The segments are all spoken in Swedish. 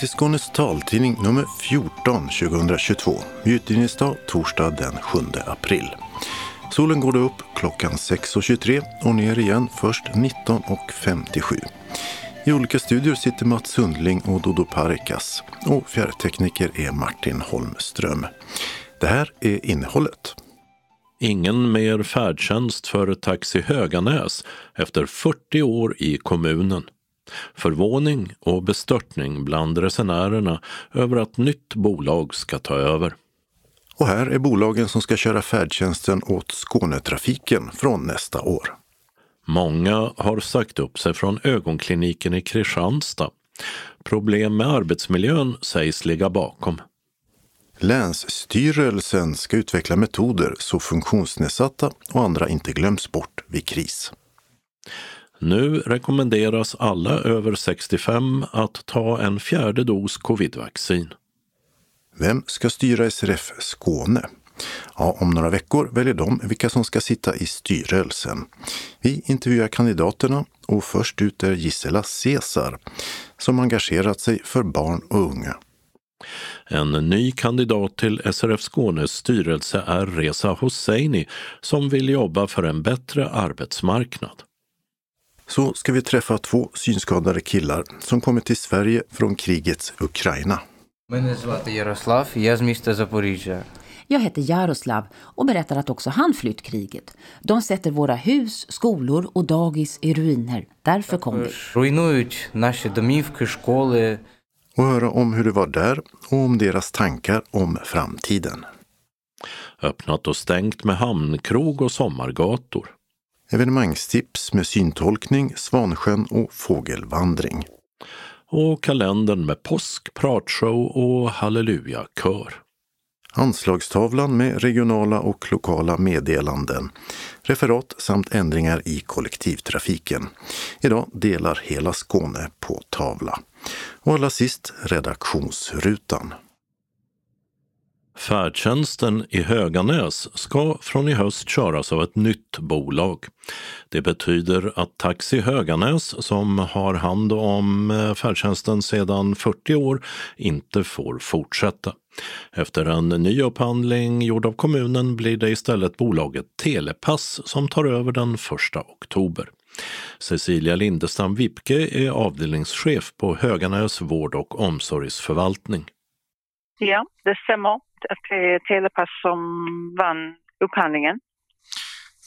Till Skånes taltidning nummer 14 2022. Utgivningsdag torsdag den 7 april. Solen går då upp klockan 6.23 och ner igen först 19.57. I olika studior sitter Mats Sundling och Dodo Parikas och fjärrtekniker är Martin Holmström. Det här är innehållet. Ingen mer färdtjänst för Taxi Höganäs efter 40 år i kommunen. Förvåning och bestörtning bland resenärerna över att nytt bolag ska ta över. Och här är bolagen som ska köra färdtjänsten åt Skånetrafiken från nästa år. Många har sagt upp sig från ögonkliniken i Kristianstad. Problem med arbetsmiljön sägs ligga bakom. Länsstyrelsen ska utveckla metoder så funktionsnedsatta och andra inte glöms bort vid kris. Nu rekommenderas alla över 65 att ta en fjärde dos covidvaccin. Vem ska styra SRF Skåne? Ja, om några veckor väljer de vilka som ska sitta i styrelsen. Vi intervjuar kandidaterna och först ut är Gisela Cesar som engagerat sig för barn och unga. En ny kandidat till SRF Skånes styrelse är Reza Hosseini som vill jobba för en bättre arbetsmarknad så ska vi träffa två synskadade killar som kommit till Sverige från krigets Ukraina. Jag heter Jaroslav och berättar att också han flytt kriget. De sätter våra hus, skolor och dagis i ruiner. Därför kom vi. Och höra om hur det var där och om deras tankar om framtiden. Öppnat och stängt med hamnkrog och sommargator. Evenemangstips med syntolkning, Svansjön och fågelvandring. Och kalendern med påsk, pratshow och hallelujakör. Anslagstavlan med regionala och lokala meddelanden, referat samt ändringar i kollektivtrafiken. Idag delar hela Skåne på tavla. Och allra sist redaktionsrutan. Färdtjänsten i Höganäs ska från i höst köras av ett nytt bolag. Det betyder att Taxi Höganäs, som har hand om eh, färdtjänsten sedan 40 år, inte får fortsätta. Efter en ny upphandling gjord av kommunen blir det istället bolaget Telepass som tar över den 1 oktober. Cecilia Lindestam Wipke är avdelningschef på Höganäs vård och omsorgsförvaltning. Ja, det stämmer att det är Telepass som vann upphandlingen.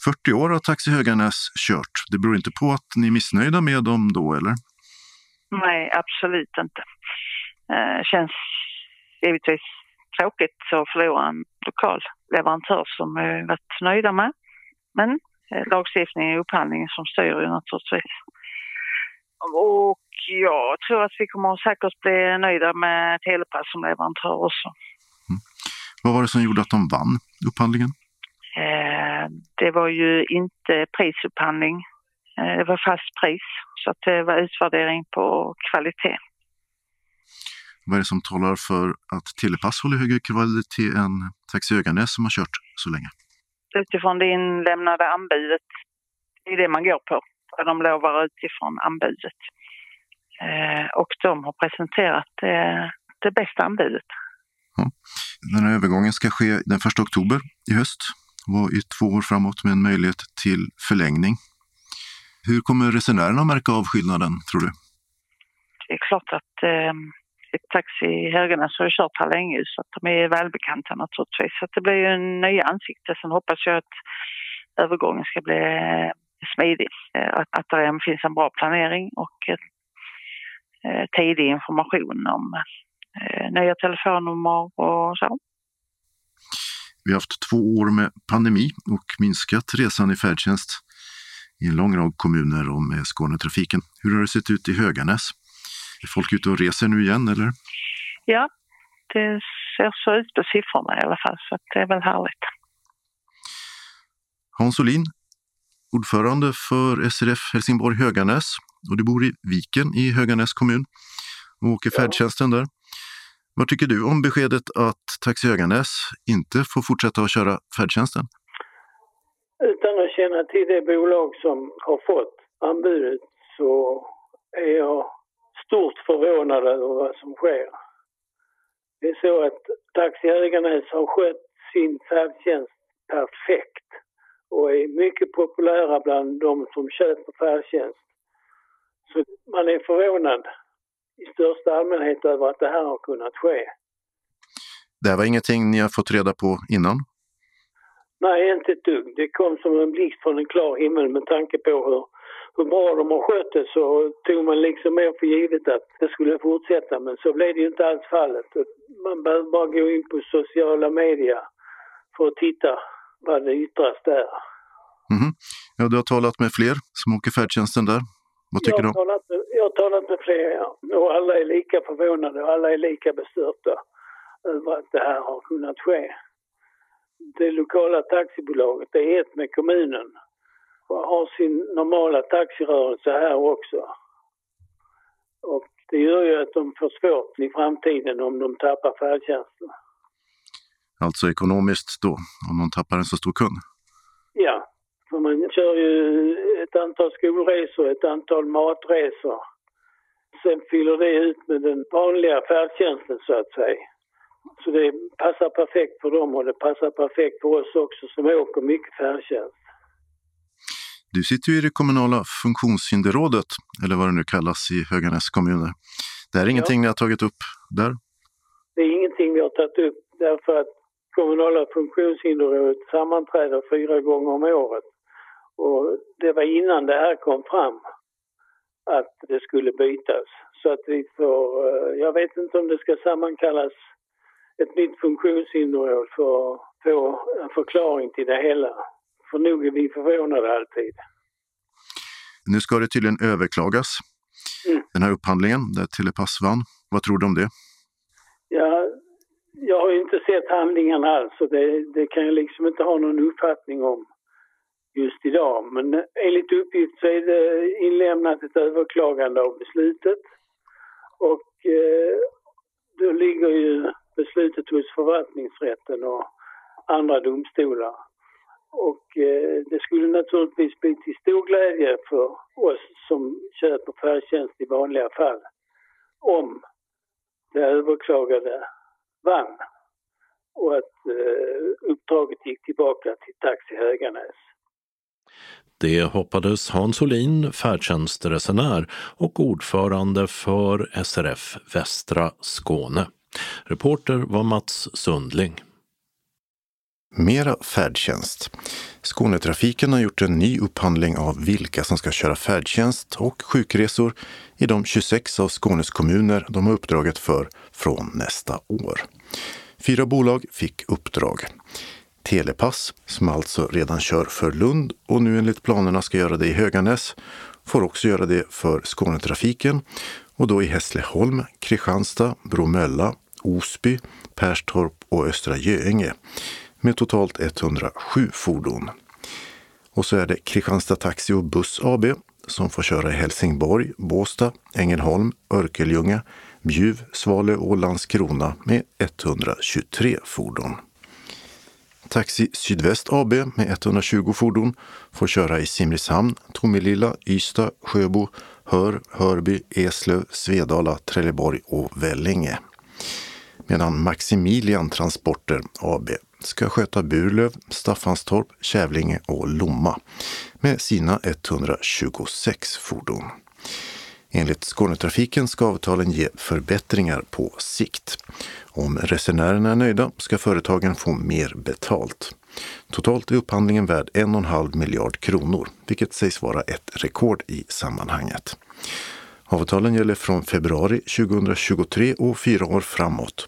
40 år har Taxi Höganäs kört. Det beror inte på att ni är missnöjda med dem då, eller? Nej, absolut inte. Eh, känns givetvis tråkigt att förlora en lokal leverantör som vi varit nöjda med. Men eh, lagstiftningen är upphandlingen som styr ju naturligtvis. Och jag tror att vi kommer säkert bli nöjda med Telepass som leverantör också. Vad var det som gjorde att de vann upphandlingen? Eh, det var ju inte prisupphandling. Eh, det var fast pris, så att det var utvärdering på kvalitet. Vad är det som talar för att Telepass håller högre kvalitet än Taxi Höganäs som har kört så länge? Utifrån det inlämnade anbudet, det är det man går på. Vad de lovar utifrån anbudet. Eh, och de har presenterat det, det bästa anbudet. Ja. Den här övergången ska ske den 1 oktober i höst och i två år framåt med en möjlighet till förlängning. Hur kommer resenärerna märka av skillnaden, tror du? Det är klart att eh, Taxi Höganäs har kört här länge så att de är välbekanta naturligtvis. Så att det blir ju en nya ansikte. Sen hoppas jag att övergången ska bli eh, smidig. Eh, att, att det finns en bra planering och eh, tidig information om nya telefonnummer och så. Vi har haft två år med pandemi och minskat resan i färdtjänst i en lång rad kommuner och med Skånetrafiken. Hur har det sett ut i Höganäs? Är folk ute och reser nu igen eller? Ja, det ser så ut på siffrorna i alla fall så det är väl härligt. Hans Olin, ordförande för SRF Helsingborg Höganäs och du bor i Viken i Höganäs kommun och åker färdtjänsten där. Vad tycker du om beskedet att Taxi Höganäs inte får fortsätta att köra färdtjänsten? Utan att känna till det bolag som har fått anbudet så är jag stort förvånad över vad som sker. Det är så att Taxi Höganäs har skött sin färdtjänst perfekt och är mycket populära bland de som köper färdtjänst. Så man är förvånad i största allmänhet över att det här har kunnat ske. Det här var ingenting ni har fått reda på innan? Nej, inte ett dugg. Det kom som en blixt från en klar himmel med tanke på hur, hur bra de har skött det så tog man liksom mer för givet att det skulle fortsätta men så blev det ju inte alls fallet. Man behöver bara gå in på sociala medier för att titta vad det yttras där. Mm. Ja, du har talat med fler som åker färdtjänsten där. Vad tycker jag du? Talat, jag har talat med fler ja. och alla är lika förvånade och alla är lika bestörta över att det här har kunnat ske. Det lokala taxibolaget är ett med kommunen och har sin normala taxirörelse här också. Och det gör ju att de får svårt i framtiden om de tappar färdtjänsten. Alltså ekonomiskt då, om någon tappar en så stor kund? Ja, för man kör ju ett antal skolresor, ett antal matresor. Sen fyller det ut med den vanliga färdtjänsten så att säga. Så det passar perfekt för dem och det passar perfekt för oss också som åker mycket färdtjänst. Du sitter ju i det kommunala funktionshinderrådet, eller vad det nu kallas i Höganäs kommuner. Det här är ingenting ni har tagit upp där? Det är ingenting vi har tagit upp därför att kommunala funktionshinderrådet sammanträder fyra gånger om året. Och det var innan det här kom fram att det skulle bytas. Så att vi får, eh, jag vet inte om det ska sammankallas ett nytt funktionshinderråd för att få en förklaring till det hela. För nog är vi förvånade alltid. Nu ska det tydligen överklagas, Mm. den här upphandlingen där Telepass vann. Vad tror du om det? Ja, jag har ju inte sett handlingarna alls så det, det kan jag liksom inte ha någon uppfattning om just idag. Men enligt uppgift så är det inlämnat ett överklagande av beslutet. Och eh, då ligger ju beslutet hos förvaltningsrätten och andra domstolar. Och eh, det skulle naturligtvis bli till stor glädje för oss som köper färdtjänst i vanliga fall om det överklagade vann och att eh, uppdraget gick tillbaka till Taxi Höganäs. Det hoppades Hans Olin, färdtjänstresenär och ordförande för SRF Västra Skåne. Reporter var Mats Sundling. Mera färdtjänst. Skånetrafiken har gjort en ny upphandling av vilka som ska köra färdtjänst och sjukresor i de 26 av Skånes kommuner de har uppdraget för från nästa år. Fyra bolag fick uppdrag. Telepass, som alltså redan kör för Lund och nu enligt planerna ska göra det i Höganäs, får också göra det för Skånetrafiken och då i Hässleholm, Kristianstad, Bromölla, Osby, Perstorp och Östra Göinge med totalt 107 fordon. Och så är det Kristianstad Taxi och Buss AB som får köra i Helsingborg, Båstad, Ängelholm, Örkelljunga, Bjuv, Svalöv och Landskrona med 123 fordon. Taxi Sydväst AB med 120 fordon får köra i Simrishamn, Tomelilla, Ystad, Sjöbo, Hör, Hörby, Eslöv, Svedala, Trelleborg och Vellinge. Medan Maximilian Transporter AB ska sköta Burlöv, Staffanstorp, Kävlinge och Lomma med sina 126 fordon. Enligt Skånetrafiken ska avtalen ge förbättringar på sikt. Om resenärerna är nöjda ska företagen få mer betalt. Totalt är upphandlingen värd 1,5 miljard kronor, vilket sägs vara ett rekord i sammanhanget. Avtalen gäller från februari 2023 och fyra år framåt.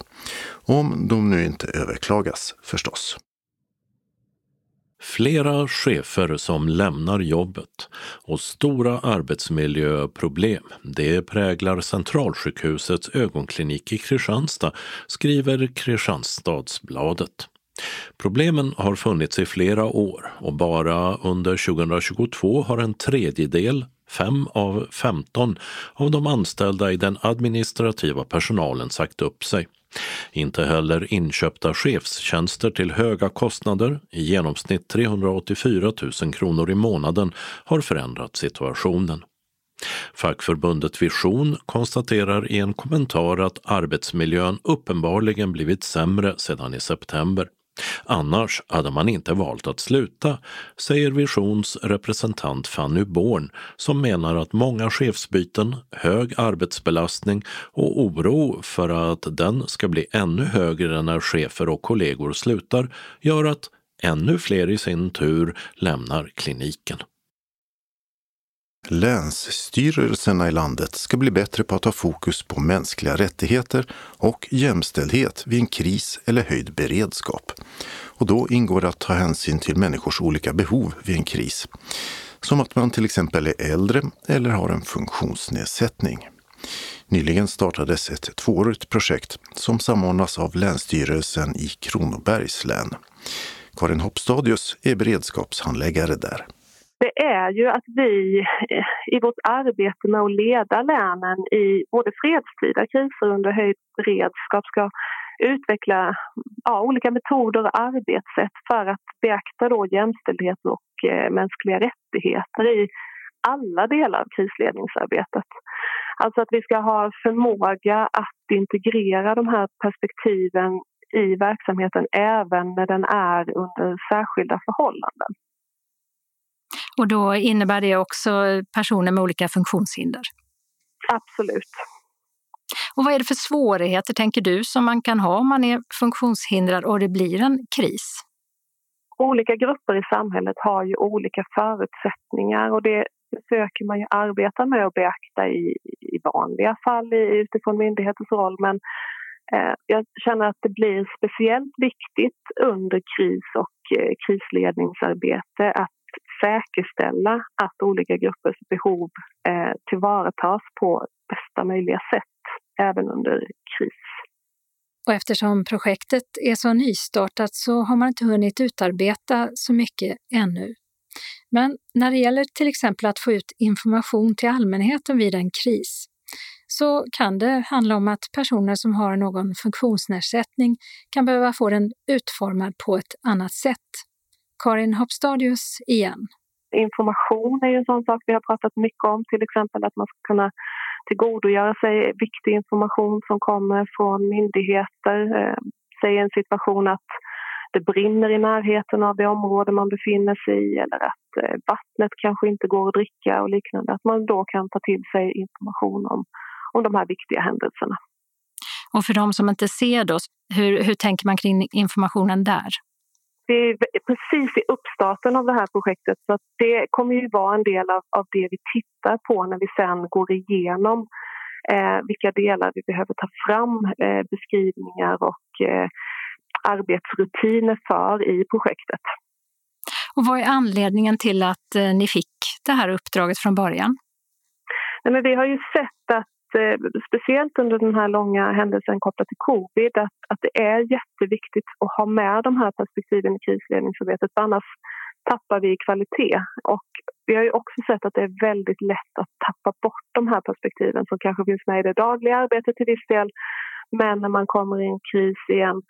Om de nu inte överklagas förstås. Flera chefer som lämnar jobbet och stora arbetsmiljöproblem. Det präglar Centralsjukhusets ögonklinik i Kristianstad, skriver Kristianstadsbladet. Problemen har funnits i flera år och bara under 2022 har en tredjedel 5 av 15 av de anställda i den administrativa personalen sagt upp sig. Inte heller inköpta chefstjänster till höga kostnader, i genomsnitt 384 000 kronor i månaden, har förändrat situationen. Fackförbundet Vision konstaterar i en kommentar att arbetsmiljön uppenbarligen blivit sämre sedan i september. Annars hade man inte valt att sluta, säger Visions representant Fanny Born som menar att många chefsbyten, hög arbetsbelastning och oro för att den ska bli ännu högre när chefer och kollegor slutar gör att ännu fler i sin tur lämnar kliniken. Länsstyrelserna i landet ska bli bättre på att ha fokus på mänskliga rättigheter och jämställdhet vid en kris eller höjd beredskap. Och då ingår det att ta hänsyn till människors olika behov vid en kris. Som att man till exempel är äldre eller har en funktionsnedsättning. Nyligen startades ett tvåårigt projekt som samordnas av Länsstyrelsen i Kronobergs län. Karin Hoppstadius är beredskapshandläggare där det är ju att vi eh, i vårt arbete med att leda länen i både fredstida kriser under höjd beredskap ska utveckla ja, olika metoder och arbetssätt för att beakta då jämställdhet och eh, mänskliga rättigheter i alla delar av krisledningsarbetet. Alltså att vi ska ha förmåga att integrera de här perspektiven i verksamheten även när den är under särskilda förhållanden. Och då innebär det också personer med olika funktionshinder? Absolut. Och vad är det för svårigheter, tänker du, som man kan ha om man är funktionshindrad och det blir en kris? Olika grupper i samhället har ju olika förutsättningar och det försöker man ju arbeta med att beakta i, i vanliga fall utifrån myndighetens roll. Men eh, jag känner att det blir speciellt viktigt under kris och eh, krisledningsarbete att säkerställa att olika gruppers behov eh, tillvaratas på bästa möjliga sätt även under kris. Och eftersom projektet är så nystartat så har man inte hunnit utarbeta så mycket ännu. Men när det gäller till exempel att få ut information till allmänheten vid en kris så kan det handla om att personer som har någon funktionsnedsättning kan behöva få den utformad på ett annat sätt Karin Hopstadius igen. Information är ju en sån sak vi har pratat mycket om, till exempel att man ska kunna tillgodogöra sig viktig information som kommer från myndigheter. Eh, säg en situation att det brinner i närheten av det område man befinner sig i eller att eh, vattnet kanske inte går att dricka och liknande. Att man då kan ta till sig information om, om de här viktiga händelserna. Och för de som inte ser då, hur, hur tänker man kring informationen där? Vi är precis i uppstarten av det här projektet så det kommer ju vara en del av, av det vi tittar på när vi sen går igenom eh, vilka delar vi behöver ta fram eh, beskrivningar och eh, arbetsrutiner för i projektet. Och vad är anledningen till att eh, ni fick det här uppdraget från början? Nej, men vi har ju sett att Eh, speciellt under den här långa händelsen kopplat till covid, att, att det är jätteviktigt att ha med de här perspektiven i krisledningsarbetet, för annars tappar vi i kvalitet. Och vi har ju också sett att det är väldigt lätt att tappa bort de här perspektiven som kanske finns med i det dagliga arbetet till viss del, men när man kommer i en kris igen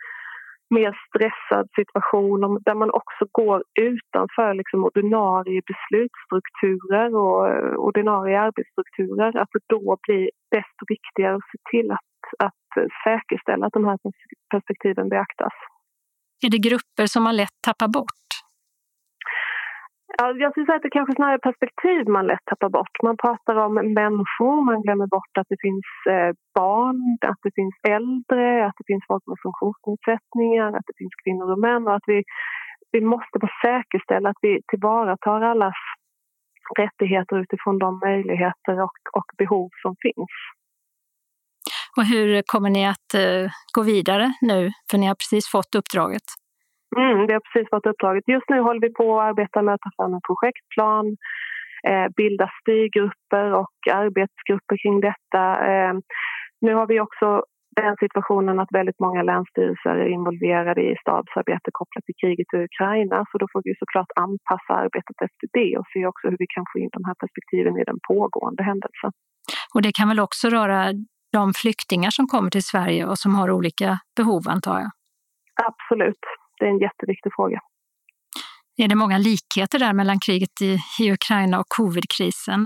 mer stressad situation där man också går utanför liksom ordinarie beslutsstrukturer och eh, ordinarie arbetsstrukturer, att det då blir desto viktigare att se till att, att eh, säkerställa att de här perspektiven beaktas. Är det grupper som man lätt tappar bort? Ja, jag skulle säga att det kanske snarare är perspektiv man lätt tappar bort. Man pratar om människor, man glömmer bort att det finns eh, barn, att det finns äldre, att det finns folk med funktionsnedsättningar, att det finns kvinnor och män och att vi, vi måste bara säkerställa att vi tillvaratar allas rättigheter utifrån de möjligheter och, och behov som finns. Och hur kommer ni att eh, gå vidare nu? För ni har precis fått uppdraget. Mm, det har precis fått uppdraget. Just nu håller vi på att arbeta med att ta fram en projektplan, eh, bilda styrgrupper och arbetsgrupper kring detta. Eh, nu har vi också den situationen att väldigt många länsstyrelser är involverade i stabsarbete kopplat till kriget i Ukraina. Så då får vi såklart anpassa arbetet efter det och se också hur vi kan få in de här perspektiven i den pågående händelsen. Och det kan väl också röra de flyktingar som kommer till Sverige och som har olika behov, antar jag? Absolut det är en jätteviktig fråga. Är det många likheter där mellan kriget i, i Ukraina och covidkrisen?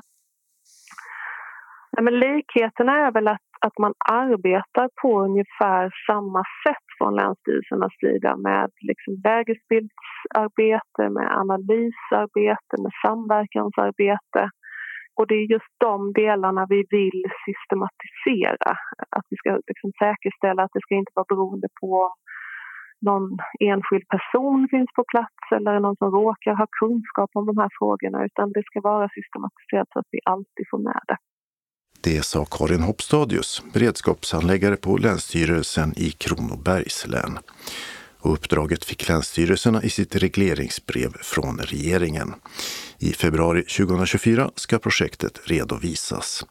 Nej, men likheterna är väl att, att man arbetar på ungefär samma sätt från länsstyrelsernas sida med liksom lägesbildsarbete, med analysarbete, med samverkansarbete. Och det är just de delarna vi vill systematisera. Att vi ska liksom säkerställa att det ska inte vara beroende på någon enskild person finns på plats eller någon som råkar ha kunskap om de här frågorna utan det ska vara systematiserat så att vi alltid får med det. Det sa Karin Hoppstadius, beredskapshandläggare på Länsstyrelsen i Kronobergs län. Och uppdraget fick länsstyrelserna i sitt regleringsbrev från regeringen. I februari 2024 ska projektet redovisas.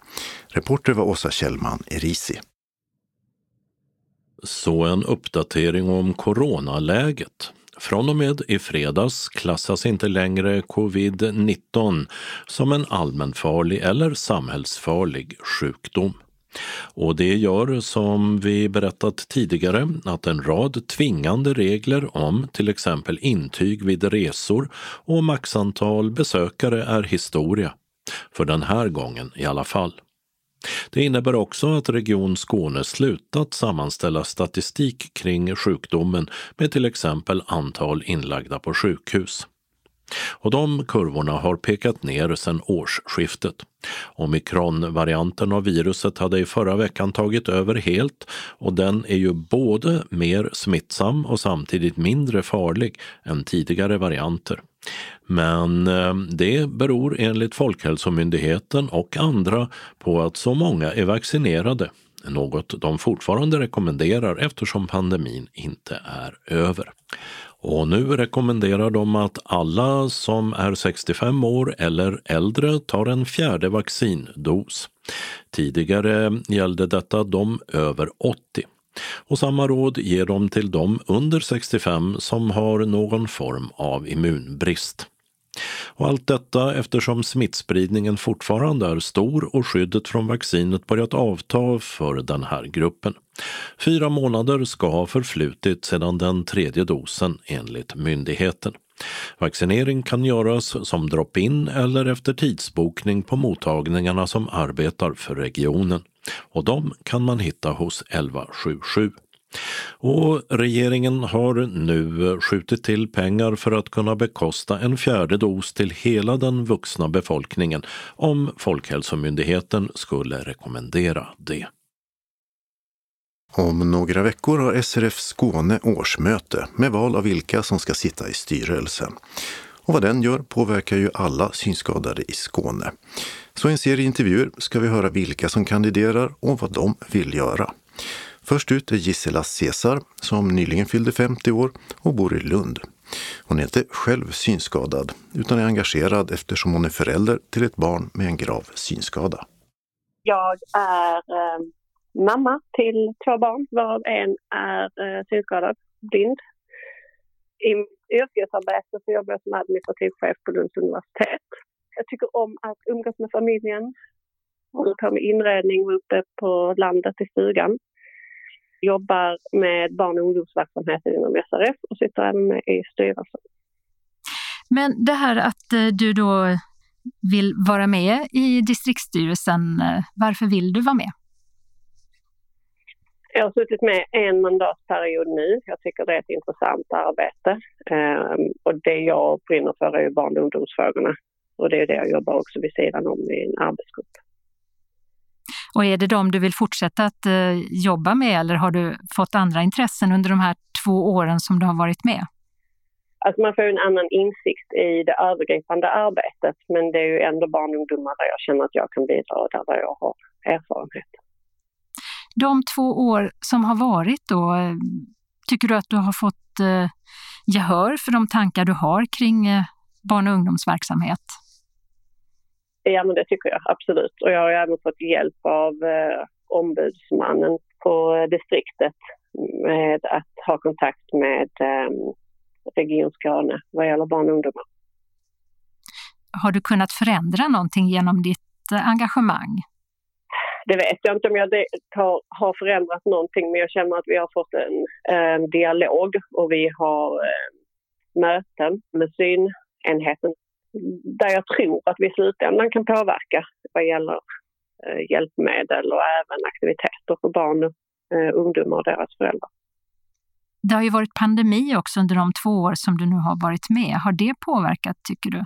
Reporter var Åsa Kjellman Erisi. Så en uppdatering om coronaläget. Från och med i fredags klassas inte längre covid-19 som en allmänfarlig eller samhällsfarlig sjukdom. Och det gör, som vi berättat tidigare, att en rad tvingande regler om till exempel intyg vid resor och maxantal besökare är historia. För den här gången i alla fall. Det innebär också att Region Skåne slutat sammanställa statistik kring sjukdomen med till exempel antal inlagda på sjukhus. Och de kurvorna har pekat ner sedan årsskiftet. Omikronvarianten av viruset hade i förra veckan tagit över helt och den är ju både mer smittsam och samtidigt mindre farlig än tidigare varianter. Men eh, det beror enligt Folkhälsomyndigheten och andra på att så många är vaccinerade, något de fortfarande rekommenderar eftersom pandemin inte är över. Och nu rekommenderar de att alla som är 65 år eller äldre tar en fjärde vaccindos. Tidigare gällde detta de över 80. Och samma råd ger de till de under 65 som har någon form av immunbrist. Och allt detta eftersom smittspridningen fortfarande är stor och skyddet från vaccinet börjat avta för den här gruppen. Fyra månader ska ha förflutit sedan den tredje dosen enligt myndigheten. Vaccinering kan göras som drop-in eller efter tidsbokning på mottagningarna som arbetar för regionen. Och de kan man hitta hos 1177. Och regeringen har nu skjutit till pengar för att kunna bekosta en fjärde dos till hela den vuxna befolkningen om Folkhälsomyndigheten skulle rekommendera det. Om några veckor har SRF Skåne årsmöte med val av vilka som ska sitta i styrelsen. Och vad den gör påverkar ju alla synskadade i Skåne. Så i en serie intervjuer ska vi höra vilka som kandiderar och vad de vill göra. Först ut är Gisela Cesar som nyligen fyllde 50 år och bor i Lund. Hon är inte själv synskadad utan är engagerad eftersom hon är förälder till ett barn med en grav synskada. Jag är eh, mamma till två barn varav en är eh, synskadad, blind. I yrkesarbete så jobbar jag som administrativ chef på Lunds universitet. Jag tycker om att umgås med familjen, håller på med inredning uppe på landet i stugan jobbar med barn och ungdomsverksamheten inom SRF och sitter även med i styrelsen. Men det här att eh, du då vill vara med i distriktsstyrelsen, eh, varför vill du vara med? Jag har suttit med en mandatperiod nu. Jag tycker det är ett intressant arbete. Ehm, och det jag brinner för är ju barn och ungdomsfrågorna. Och det är det jag jobbar också vid sidan om i en arbetsgrupp. Och är det de du vill fortsätta att eh, jobba med eller har du fått andra intressen under de här två åren som du har varit med? Alltså man får en annan insikt i det övergripande arbetet men det är ju ändå barn och ungdomar där jag känner att jag kan bidra och där jag har erfarenhet. De två år som har varit då, eh, tycker du att du har fått eh, gehör för de tankar du har kring eh, barn och ungdomsverksamhet? Ja, men det tycker jag absolut. Och jag har även fått hjälp av eh, ombudsmannen på distriktet med att ha kontakt med eh, Region Skåne vad gäller barn och ungdomar. Har du kunnat förändra någonting genom ditt engagemang? Det vet jag inte om jag har, har förändrat någonting, men jag känner att vi har fått en, en dialog och vi har eh, möten med synenheten där jag tror att vi i slutändan kan påverka vad gäller eh, hjälpmedel och även aktiviteter för barn, eh, ungdomar och deras föräldrar. Det har ju varit pandemi också under de två år som du nu har varit med. Har det påverkat, tycker du?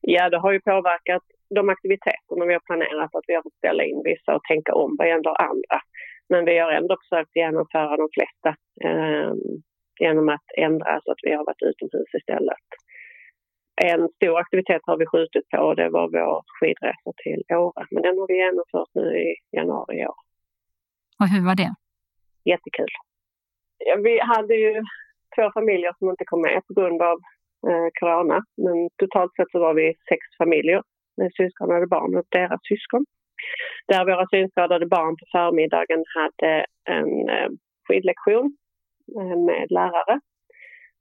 Ja, det har ju påverkat de aktiviteterna vi har planerat, att vi har fått ställa in vissa och tänka om vad gäller andra. Men vi har ändå försökt genomföra de flesta eh, genom att ändra så att vi har varit utomhus istället. En stor aktivitet har vi skjutit på och det var vår skidresa till Åre. Men den har vi genomfört nu i januari i år. Och hur var det? Jättekul. Vi hade ju två familjer som inte kom med på grund av eh, corona. Men totalt sett så var vi sex familjer med synskadade barn och deras syskon. Där våra synskadade barn på förmiddagen hade en eh, skidlektion eh, med lärare.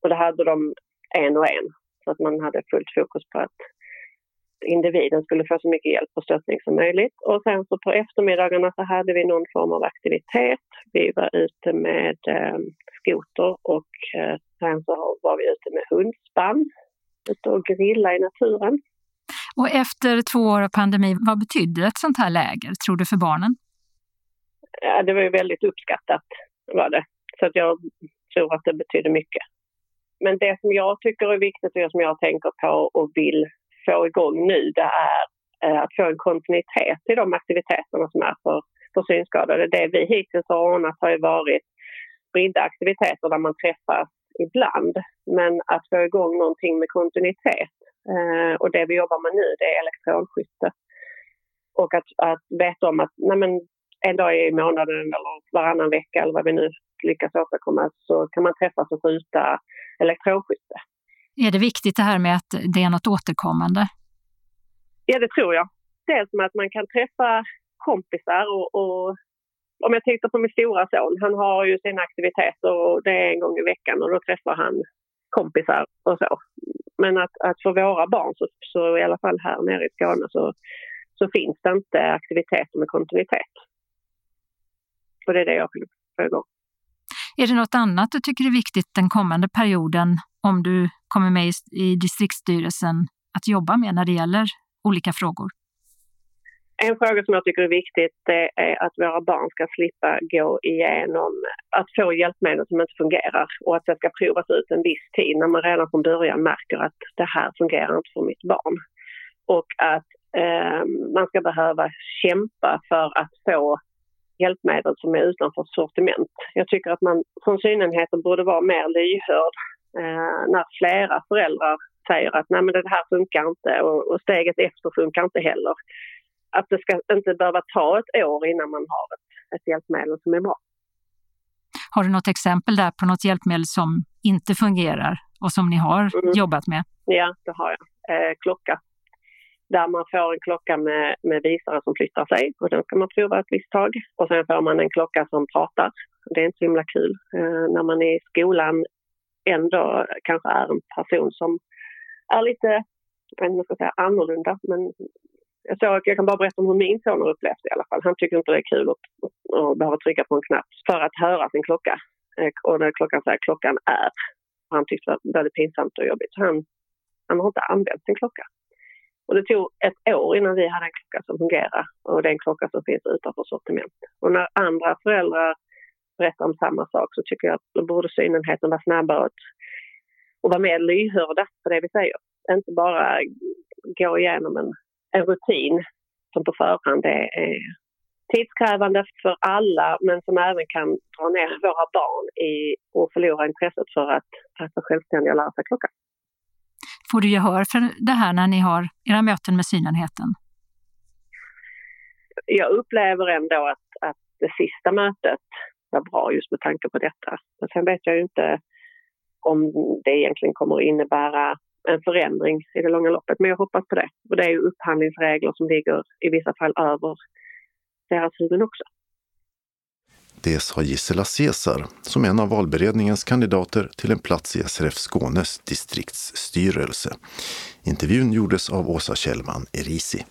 Och det hade de en och en så att man hade fullt fokus på att individen skulle få så mycket hjälp och stöttning som möjligt. Och sen så på eftermiddagarna så hade vi någon form av aktivitet. Vi var ute med eh, skoter och eh, sen så var vi ute med hundspann, ute och grilla i naturen. Och efter två år av pandemi, vad betydde ett sånt här läger, tror du, för barnen? Ja, det var ju väldigt uppskattat, var det. Så att jag tror att det betydde mycket. Men det som jag tycker är viktigt och som jag tänker på och vill få igång nu, det är eh, att få en kontinuitet i de aktiviteterna som är för, för synskadade. Det vi hittills har ordnat har ju varit spridda aktiviteter där man träffas ibland. Men att få igång någonting med kontinuitet eh, och det vi jobbar med nu det är elektronskytte. Och att, att veta om att nej men, en dag i månaden eller varannan vecka eller vad vi nu lyckas åstadkomma så kan man träffas och skjuta elektronskytte. Är det viktigt det här med att det är något återkommande? Ja, det tror jag. Dels med att man kan träffa kompisar och, och om jag tittar på min stora son, han har ju sina aktiviteter och det är en gång i veckan och då träffar han kompisar och så. Men att, att för våra barn, så, så i alla fall här nere i Skåne, så, så finns det inte aktiviteter med kontinuitet. Och det är det jag vill få igång. Är det något annat du tycker är viktigt den kommande perioden om du kommer med i distriktsstyrelsen att jobba med när det gäller olika frågor? En fråga som jag tycker är viktigt är att våra barn ska slippa gå igenom att få hjälpmedel som inte fungerar och att det ska provas ut en viss tid när man redan från början märker att det här fungerar inte för mitt barn. Och att eh, man ska behöva kämpa för att få hjälpmedel som är utanför sortiment. Jag tycker att man från synenheten borde vara mer lyhörd eh, när flera föräldrar säger att Nej, men det här funkar inte och, och steget efter funkar inte heller. Att det ska inte behöva ta ett år innan man har ett, ett hjälpmedel som är bra. Har du något exempel där på något hjälpmedel som inte fungerar och som ni har mm. jobbat med? Ja, det har jag. Eh, klocka där man får en klocka med, med visare som flyttar sig och den ska man prova ett visst tag. Och sen får man en klocka som pratar. Det är inte så himla kul eh, när man i skolan ändå kanske är en person som är lite, jag ska säga annorlunda, men jag, såg, jag kan bara berätta om hur min son har upplevt det i alla fall. Han tycker inte det är kul att, att behöva trycka på en knapp för att höra sin klocka. Eh, och när klockan säger klockan är. Han tyckte det var väldigt pinsamt och jobbigt. Han, han har inte använt sin klocka. Och det tog ett år innan vi hade en klocka som fungerar och det är en klocka som finns utanför sortiment. Och när andra föräldrar berättar om samma sak så tycker jag att då borde synenheten vara snabbare att, och vara mer lyhörda för det vi säger. Inte bara gå igenom en, en rutin som på förhand är, tidskrävande för alla men som även kan dra ner våra barn i och förlora intresset för att, att vara självständiga och lära sig klockan. Får du gehör för det här när ni har era möten med synenheten? Jag upplever ändå att, att det sista mötet var bra just med tanke på detta. Men sen vet jag ju inte om det egentligen kommer att innebära en förändring i det långa loppet. Men jag hoppas på det. Och det är ju upphandlingsregler som ligger i vissa fall över deras huvuden också. Det sa Gisela Cesar som är en av valberedningens kandidater till en plats i SRF Skånes distriktsstyrelse. Intervjun gjordes av Åsa Kjellman Erisi.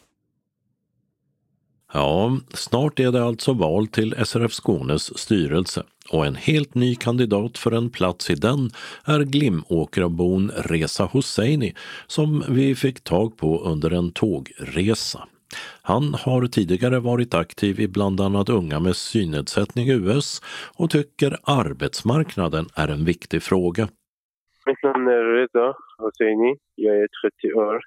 Ja, snart är det alltså val till SRF Skånes styrelse och en helt ny kandidat för en plats i den är Glimåkrabon Reza Hosseini som vi fick tag på under en tågresa. Han har tidigare varit aktiv i bland annat Unga med synnedsättning US och tycker arbetsmarknaden är en viktig fråga. Mitt namn är Reza Hosseini. Jag är 30 år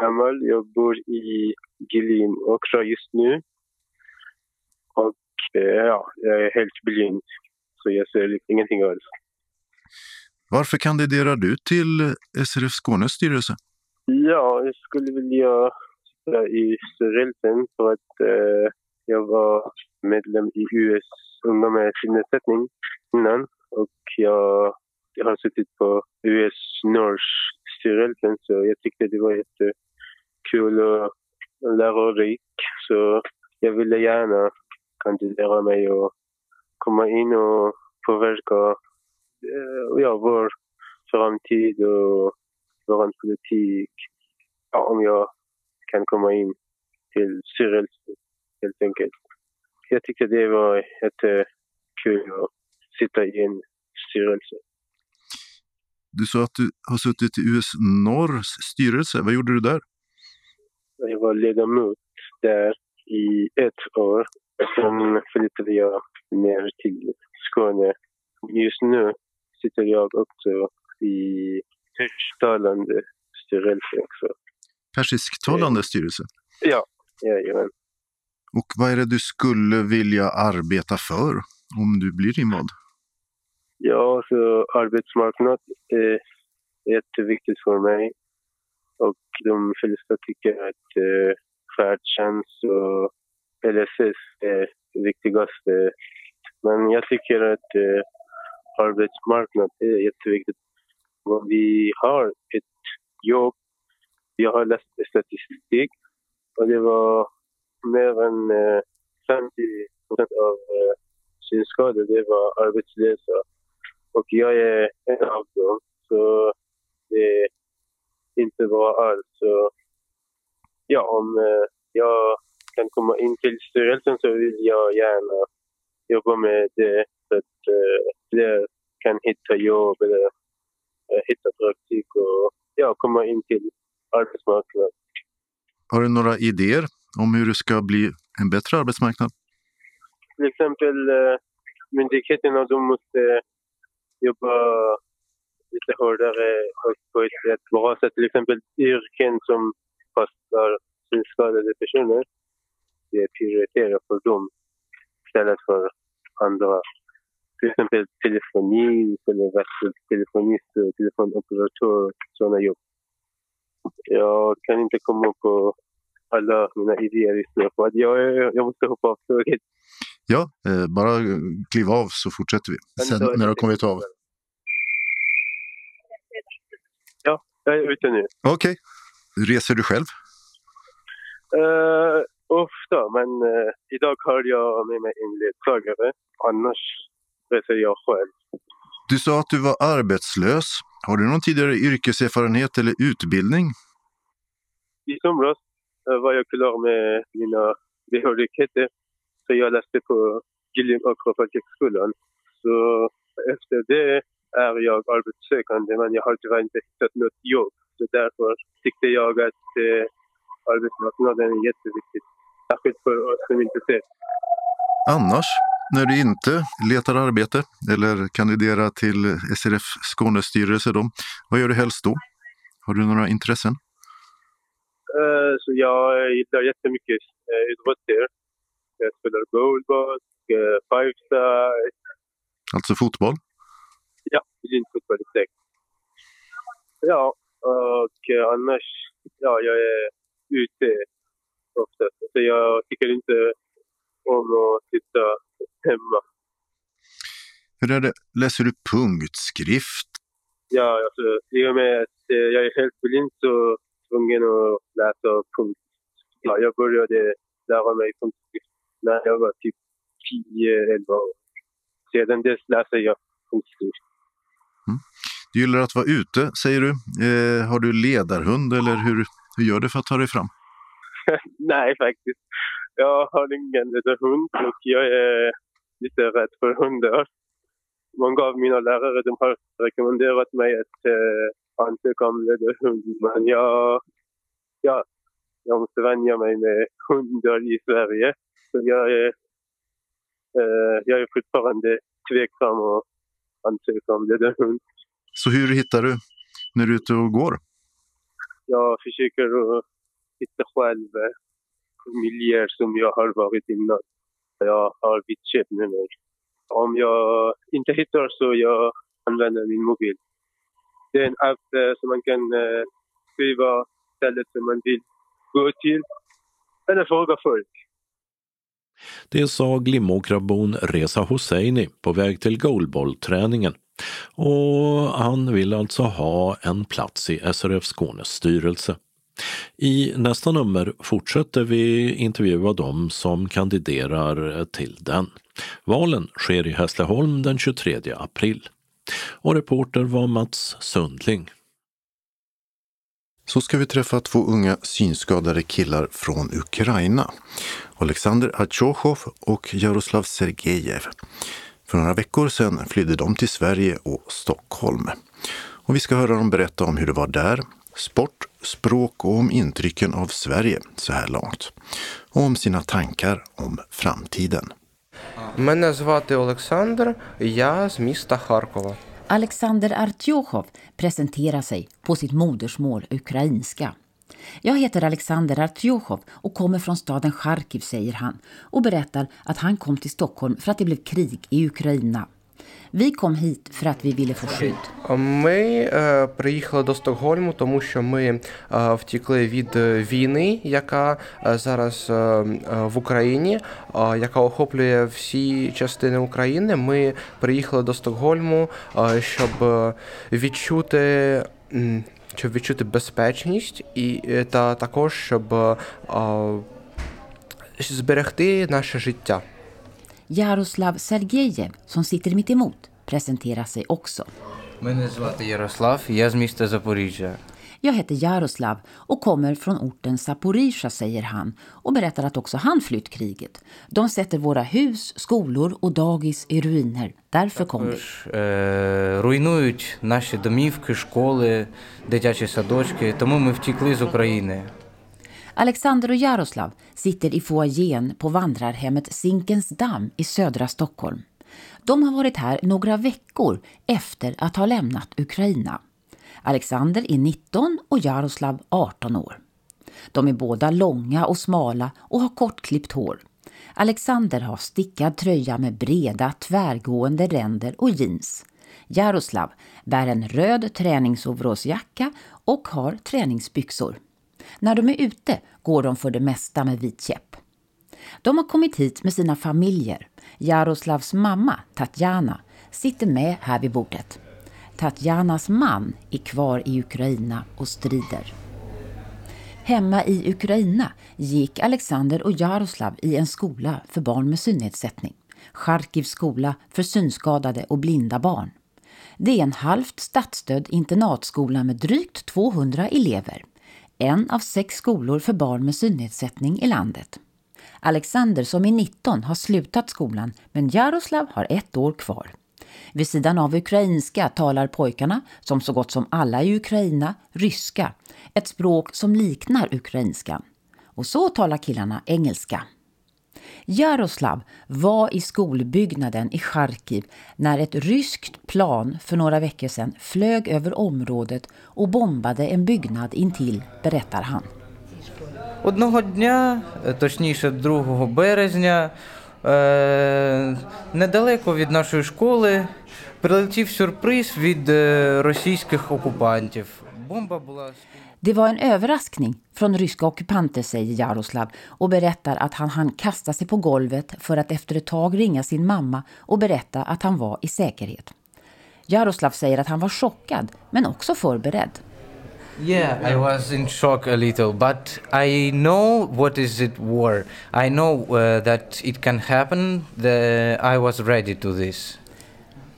gammal. Jag bor i Gilin också just nu. Och eh, ja, jag är helt blind, så jag ser ingenting alls. Varför kandiderar du till SRF Skånes styrelse? Ja, jag skulle vilja sitta i styrelsen för att eh, jag var medlem i US Unga med synnedsättning innan och jag, jag har suttit på US Norrs styrelsen så jag tyckte det var jättekul och lärorikt så jag ville gärna kandidera mig och komma in och påverka eh, ja, vår framtid och vår politik. Ja, om jag kan komma in till styrelsen helt enkelt. Jag tyckte det var jättekul att sitta i en styrelse. Du sa att du har suttit i US Norrs styrelse. Vad gjorde du där? Jag var ledamot där i ett år. Sen flyttade jag ner till Skåne. Just nu sitter jag också i tysktalande styrelse också. Persisktalande styrelse? Ja, jajamän. Och vad är det du skulle vilja arbeta för om du blir invald? Ja, så arbetsmarknad är jätteviktigt för mig. Och de flesta tycker att eh, färdtjänst och LSS är viktigaste. Men jag tycker att eh, arbetsmarknad är jätteviktigt. Vi har ett jobb, jag har läst statistik och det var mer än eh, 50 procent av eh, synskadade var arbetslösa. Och jag är en av dem, så det är inte bra alls. Så ja, om eh, jag kan komma in till styrelsen så vill jag gärna jobba med det så att eh, fler kan hitta jobb eller eh, hitta praktik och ja, komma in till arbetsmarknaden. Har du några idéer om hur det ska bli en bättre arbetsmarknad? Till exempel eh, myndigheterna de måste jobba lite hårdare och på ett ett bra sätt. Till exempel yrken som passar synskadade personer. Det prioriterar för dem istället för andra. Till exempel telefoni, eller telefonist, telefonoperatör, sådana jobb. Jag kan inte komma på alla mina idéer just nu, för att jag, jag måste hoppa av tåget. Ja, eh, bara kliv av så fortsätter vi. Sen när du har kommit av. Ja, jag är ute nu. Okej. Okay. Reser du själv? Uh, ofta, men uh, idag har jag med mig en ledsagare. Annars reser jag själv. Du sa att du var arbetslös. Har du någon tidigare yrkeserfarenhet eller utbildning? I somras uh, var jag klar med mina behörigheter. Så jag läste på Gilling Akrofolkhögskolan. Så efter det är jag arbetssökande, men jag har tyvärr inte hittat något jobb. Så därför tyckte jag att eh, arbetsmarknaden är jätteviktig. Särskilt för oss som inte ser. Annars, när du inte letar arbete eller kandiderar till SRF Skånes styrelse, då, vad gör du helst då? Har du några intressen? Uh, så jag gillar jättemycket uh, idrotter. Jag spelar goalball, uh, five-side. Alltså fotboll? Ja, fotboll exakt. Ja, och annars, ja, jag är ute ofta. Så jag tycker inte om att sitta hemma. Hur är det, läser du punktskrift? Ja, alltså, i och med att jag är helt blind så tvungen att läsa punkt. Ja, jag började lära mig punktskrift när jag var typ 10-11 år. Sedan dess läser jag punktskrift. Mm. Du gillar att vara ute, säger du. Eh, har du ledarhund eller hur, hur gör du för att ta dig fram? Nej, faktiskt. Jag har ingen ledarhund och jag är lite rädd för hundar. Många av mina lärare de har rekommenderat mig att eh, ansöka om ledarhund, men jag, ja, jag måste vänja mig med hundar i Sverige. Så jag är, eh, jag är fortfarande tveksam och ansöka om det där hund. Så hur hittar du när du är ute och går? Jag försöker att hitta själv eh, miljöer som jag har varit innan. Jag har vittkäpp med mig. Om jag inte hittar så jag använder min mobil. Det är en app eh, som man kan eh, skriva stället som man vill gå till eller fråga folk. Det sa Glimåkrabon Reza Hosseini på väg till goalballträningen. Och han vill alltså ha en plats i SRF Skånes styrelse. I nästa nummer fortsätter vi intervjua dem som kandiderar till den. Valen sker i Hässleholm den 23 april. Och reporter var Mats Sundling. Så ska vi träffa två unga synskadade killar från Ukraina. Alexander Artjochov och Jaroslav Sergejev. För några veckor sedan flydde de till Sverige och Stockholm. Och vi ska höra dem berätta om hur det var där, sport, språk och om intrycken av Sverige så här långt. Och om sina tankar om framtiden. Мене звати Олександр, я з міста Харкова. Alexander Artjochov presenterar sig på sitt modersmål ukrainska. Jag heter Alexander Artjochov och kommer från staden Charkiv, säger han och berättar att han kom till Stockholm för att det blev krig i Ukraina. Vi kom hit för att vi ville få skydd. Ми е, приїхали до Стокгольму, тому що ми е, втікли від е, війни, яка е, зараз е, е, в Україні, е, яка охоплює всі частини України. Ми приїхали до Стокгольму, е, щоб е, відчути. Щоб відчути безпечність і е, та також щоб е, е, зберегти наше життя. Ярослав Сергієв, som sitter mitt emot, presenterar sig också. Мене звати Ярослав, я з міста Запоріжжя. Jag heter Jaroslav och kommer från orten Zaporizjzja, säger han och berättar att också han flytt kriget. De sätter våra hus, skolor och dagis i ruiner. Därför kom vi. Також е, руйнують наші домівки, школи, дитячі садочки, тому ми втікли з України. Alexander och Jaroslav sitter i foajén på vandrarhemmet Zinkens damm i södra Stockholm. De har varit här några veckor efter att ha lämnat Ukraina. Alexander är 19 och Jaroslav 18 år. De är båda långa och smala och har kortklippt hår. Alexander har stickad tröja med breda tvärgående ränder och jeans. Jaroslav bär en röd träningsoverallsjacka och har träningsbyxor. När de är ute går de för det mesta med vit käpp. De har kommit hit med sina familjer. Jaroslavs mamma, Tatjana, sitter med här vid bordet. Tatjanas man är kvar i Ukraina och strider. Hemma i Ukraina gick Alexander och Jaroslav i en skola för barn med synnedsättning. Charkivs skola för synskadade och blinda barn. Det är en halvt statsstödd internatskola med drygt 200 elever. En av sex skolor för barn med synnedsättning i landet. Alexander som är 19 har slutat skolan men Jaroslav har ett år kvar. Vid sidan av ukrainska talar pojkarna, som så gott som alla i Ukraina, ryska. Ett språk som liknar ukrainskan. Och så talar killarna engelska. Jaroslav var i skolbyggnaden i Charkiv när ett ryskt plan för några veckor sedan flög över området och bombade en byggnad intill, berättar han. Одного дня, е, точніше 2 березня, е, недалеко від нашої школи прилетів сюрприз від е, російських окупантів. Бомба була Det var en överraskning från ryska ockupanter, säger Jaroslav och berättar att han hann kasta sig på golvet för att efter ett tag ringa sin mamma och berätta att han var i säkerhet. Jaroslav säger att han var chockad, men också förberedd. Yeah, I was in shock a little, but I know what is it war. I know uh, that it can happen. The, I was ready to this.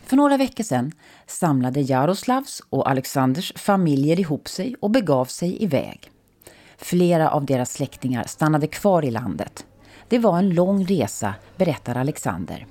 För några veckor sedan samlade Jaroslavs och Alexanders familjer ihop sig och begav sig iväg. Flera av deras släktingar stannade kvar i landet. Det var en lång resa, berättar Alexander.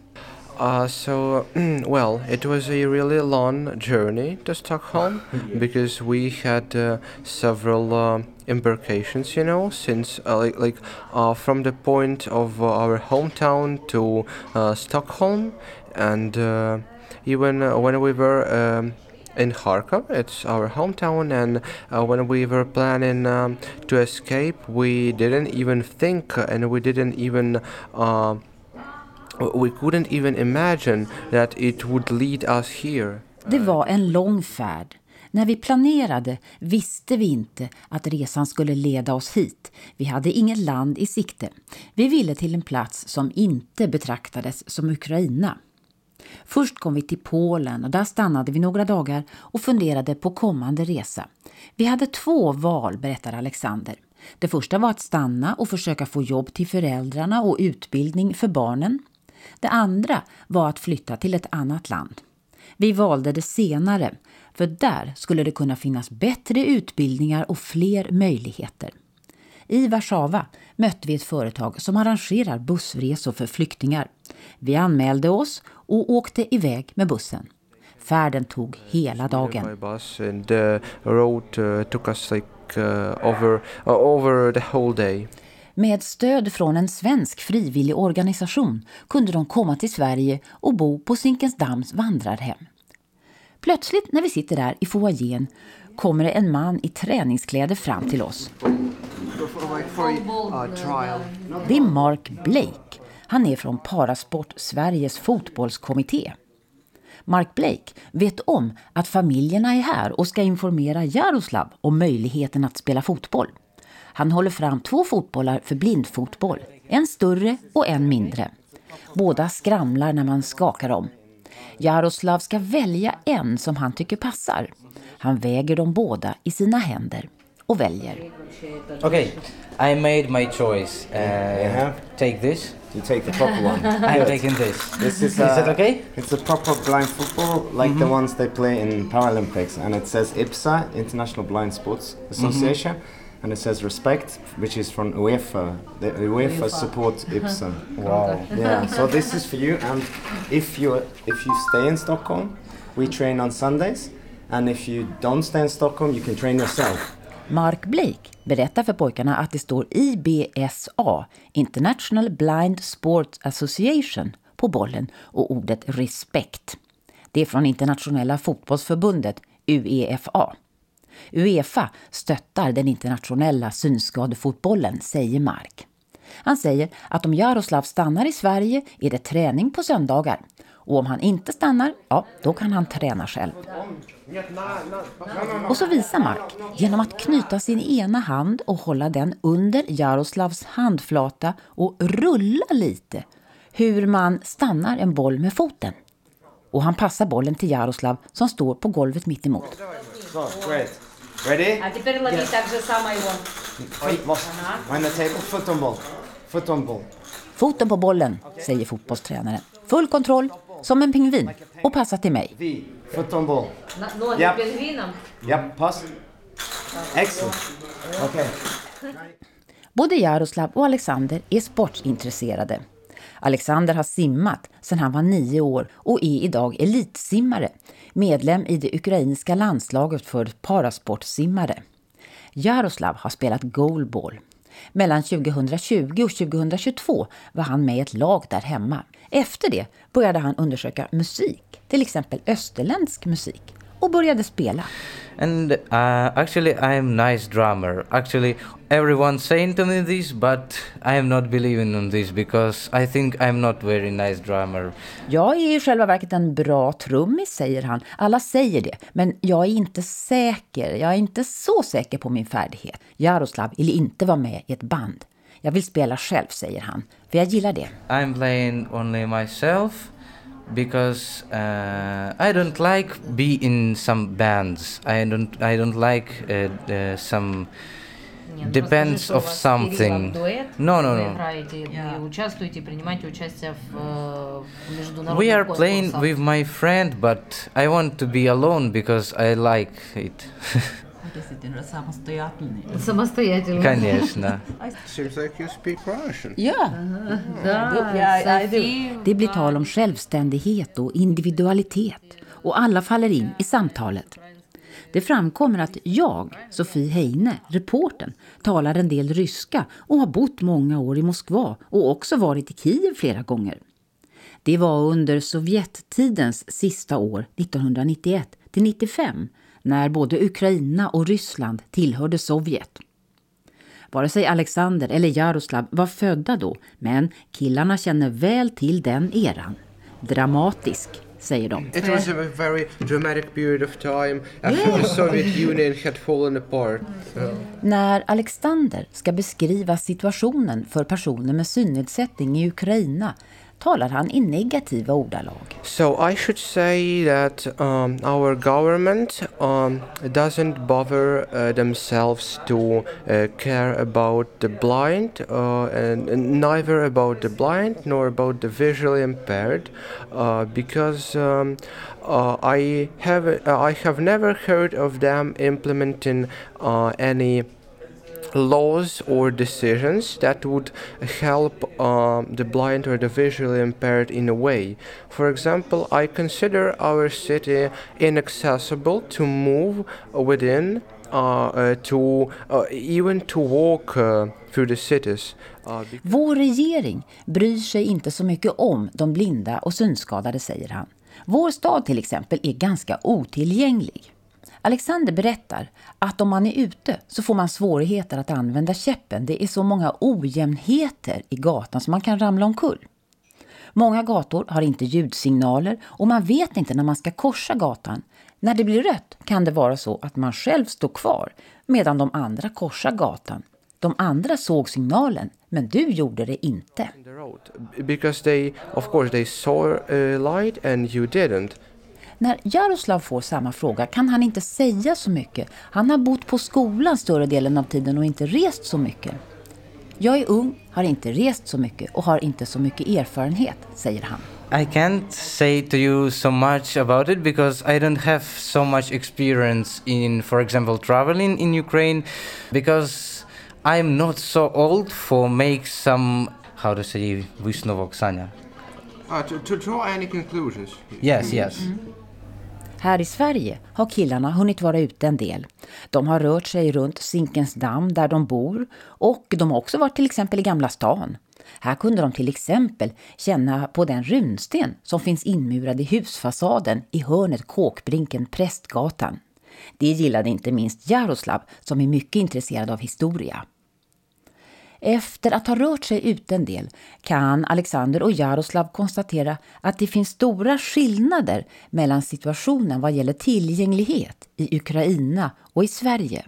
Uh, so, well, it was a really long journey to Stockholm because we had uh, several uh, embarkations, you know, since uh, like, like uh, from the point of uh, our hometown to uh, Stockholm, and uh, even uh, when we were um, in Kharkov, it's our hometown, and uh, when we were planning um, to escape, we didn't even think, and we didn't even. We couldn't even imagine that it would lead us here. Det var en lång färd. När vi planerade visste vi inte att resan skulle leda oss hit. Vi hade inget land i sikte. Vi ville till en plats som inte betraktades som Ukraina. Först kom vi till Polen och där stannade vi några dagar och funderade på kommande resa. Vi hade två val, berättar Alexander. Det första var att stanna och försöka få jobb till föräldrarna och utbildning för barnen. Det andra var att flytta till ett annat land. Vi valde det senare, för där skulle det kunna finnas bättre utbildningar och fler möjligheter. I Warszawa mötte vi ett företag som arrangerar bussresor för flyktingar. Vi anmälde oss och åkte iväg med bussen. Färden tog hela dagen. Med stöd från en svensk frivillig organisation kunde de komma till Sverige och bo på Zinkensdamms vandrarhem. Plötsligt när vi sitter där i foajén kommer det en man i träningskläder fram till oss. Det är Mark Blake. Han är från Parasport Sveriges fotbollskommitté. Mark Blake vet om att familjerna är här och ska informera Jaroslav om möjligheten att spela fotboll. Han håller fram två fotbollar för blindfotboll, en större och en mindre. Båda skramlar när man skakar dem. Jaroslav ska välja en som han tycker passar. Han väger dem båda i sina händer och väljer. Okay, I made my choice. Uh, Take this. You take the proper one. I'm taking this. This is, Is it uh, okay? It's a proper blind football, like the ones they play in Paralympics, and it says IPSA, International Blind Sports Association, and it says respect, which is from UEFA. The UEFA support IPSA. Wow. Yeah. So this is for you, and if you if you stay in Stockholm, we train on Sundays, and if you don't stay in Stockholm, you can train yourself. Mark Blake berättar för pojkarna att det står IBSA, International Blind Sports Association, på bollen och ordet respekt. Det är från Internationella fotbollsförbundet, UEFA. Uefa stöttar den internationella synskadefotbollen, säger Mark. Han säger att om Jaroslav stannar i Sverige är det träning på söndagar. Och om han inte stannar, ja, då kan han träna själv. Och så visar Mark genom att knyta sin ena hand och hålla den under Jaroslavs handflata och rulla lite hur man stannar en boll med foten. Och han passar bollen till Jaroslav som står på golvet mitt emot. Ready? А теперь лови так же самое его. Feet lost. On the table. Foot on ball. Foot on ball. Foten på bollen, säger fotbollstränaren. Full kontroll, som en pingvin. Och passa till mig. V. Foot on ball. На- Ноги Yep. пингвином. Yep. Pass. Excellent. Okay. Både Jaroslav och Alexander är sportintresserade. Alexander har simmat sedan han var nio år och är idag elitsimmare, medlem i det ukrainska landslaget för parasportsimmare. Jaroslav har spelat goalball. Mellan 2020 och 2022 var han med i ett lag där hemma. Efter det började han undersöka musik, till exempel österländsk musik, och började spela. And uh, actually, I am nice drummer. Actually, everyone saying to me this, but I am not believing in this because I think I'm not very nice drummer. Jag är i själva verket en bra trummis, säger han. Alla säger det, men jag är inte säker. Jag är inte så säker på min färdighet. Jaroslav vill inte vara med i ett band. Jag vill spela själv, säger han, för jag gillar det. I'm playing only myself because uh, I don't like be in some bands. I don't I don't like uh, uh, some depends of something. No, no, no. Yeah. We are playing with my friend, but I want to be alone because I like it. Действительно самостоятельный. Самостоятельно. Конечно. Seems like you speak Russian. Ja, Да, Ja, I do. Софи det blir tal om självständighet och individualitet och alla faller in i samtalet. Det framkommer att jag, Sofie Heine, reporten, talar en del ryska och har bott många år i Moskva och också varit i Kiev flera gånger. Det var under Sovjettidens sista år, 1991 till 95, när både Ukraina och Ryssland tillhörde Sovjet. Vare sig Alexander eller Jaroslav var födda då, men killarna känner väl till den eran. Dramatisk, säger de. It was a very dramatic period of time after the Soviet Union had fallen apart. So. När Alexander ska beskriva situationen för personer med synnedsättning i Ukraina talar han i negativa ordalag. So I should say that um, our government um, doesn't bother uh, themselves to uh, care about the blind uh, and, and, neither about the blind nor about the visually impaired uh, because um, uh, I have uh, I have never heard of them implementing uh, any laws or decisions that would help um, the blind or the visually impaired in a way. For example, I consider our city inaccessible to move within, uh, uh, to uh, even to walk through the cities. Vår regering bryr sig inte så mycket om de blinda och synskadade, säger han. Vår stad till exempel är ganska otillgänglig. Alexander berättar att om man är ute så får man svårigheter att använda käppen. Det är så många ojämnheter i gatan så man kan ramla omkull. Många gator har inte ljudsignaler och man vet inte när man ska korsa gatan. När det blir rött kan det vara så att man själv står kvar medan de andra korsar gatan. De andra såg signalen, men du gjorde det inte. Because they, of course, they saw a light and you didn't. När Jaroslav får samma fråga kan han inte säga så mycket. Han har bott på skolan större delen av tiden och inte rest så mycket. Jag är ung, har inte rest så mycket och har inte så mycket erfarenhet, säger han. I can't say to you so much about it because I don't have so much experience in, for example, traveling in Ukraine because I'm not so old for make some, how to say, Vysnovoksanya. Uh, to, to draw any conclusions? Yes, yes. Mm. Här i Sverige har killarna hunnit vara ute en del. De har rört sig runt Zinkensdamm där de bor och de har också varit till exempel i Gamla stan. Här kunde de till exempel känna på den runsten som finns inmurad i husfasaden i hörnet Kåkbrinken Prästgatan. Det gillade inte minst Jaroslav som är mycket intresserad av historia. Efter att ha rört sig ut en del kan Alexander och Jaroslav konstatera att det finns stora skillnader mellan situationen vad gäller tillgänglighet i Ukraina och i Sverige.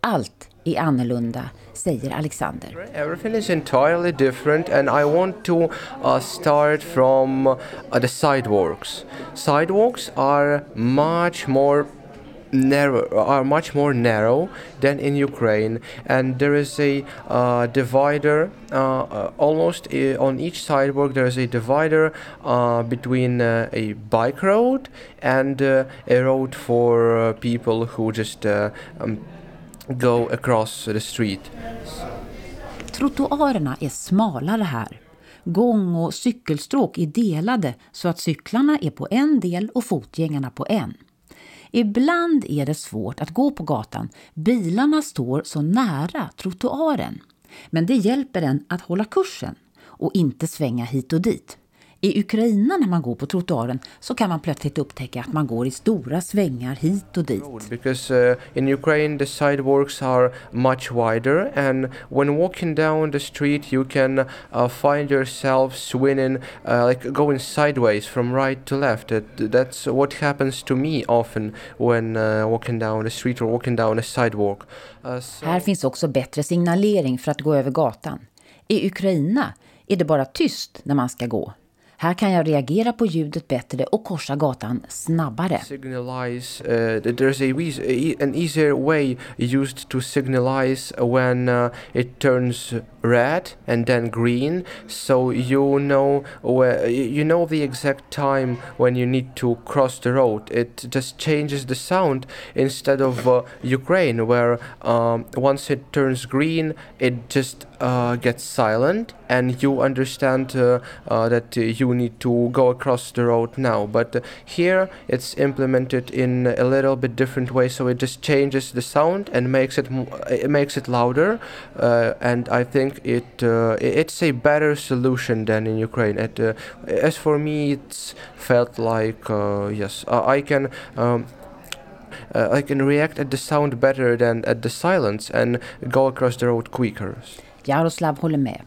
Allt är annorlunda, säger Alexander. Everything is entirely different and I want to uh, start from uh, the sidewalks. Sidewalks are much more narrow are much more narrow than in Ukraine, and there is a uh, divider uh, uh almost uh, on each sidewalk. There is a divider uh, between a bike road and a road for people who just um, go across the street. Trottoarerna är smalare här. Gång- och cykelstråk är delade så att cyklarna är på en del och fotgängarna på en. Ibland är det svårt att gå på gatan. Bilarna står så nära trottoaren. Men det hjälper en att hålla kursen och inte svänga hit och dit. I Ukraina när man går på trottoaren så kan man plötsligt upptäcka att man går i stora svängar hit och dit. Because uh, in Ukraine the sidewalks are much wider and when walking down the street you can uh, find yourself swinging uh, like going sideways from right to left. That, that's what happens to me often when uh, walking down the street or walking down a sidewalk. Uh, so Här finns också bättre signalering för att gå över gatan. I Ukraina är det bara tyst när man ska gå. Här kan jag reagera på ljudet bättre och korsa gatan snabbare. Signalize, uh, there's a, an easier way used to signalize when uh, it turns red and then green so you know where, you know the exact time when you need to cross the road it just changes the sound instead of uh, Ukraine where um, once it turns green it just uh, gets silent and you understand uh, uh, that you need to go across the road now. But here it's implemented in a little bit different way, so it just changes the sound and makes it it makes it louder. Uh, and I think it uh, it's a better solution than in Ukraine. It, uh, as for me, it's felt like yes, I can. Um, I can react at the sound better than at the silence and go across the road quicker. Jaroslav håller med.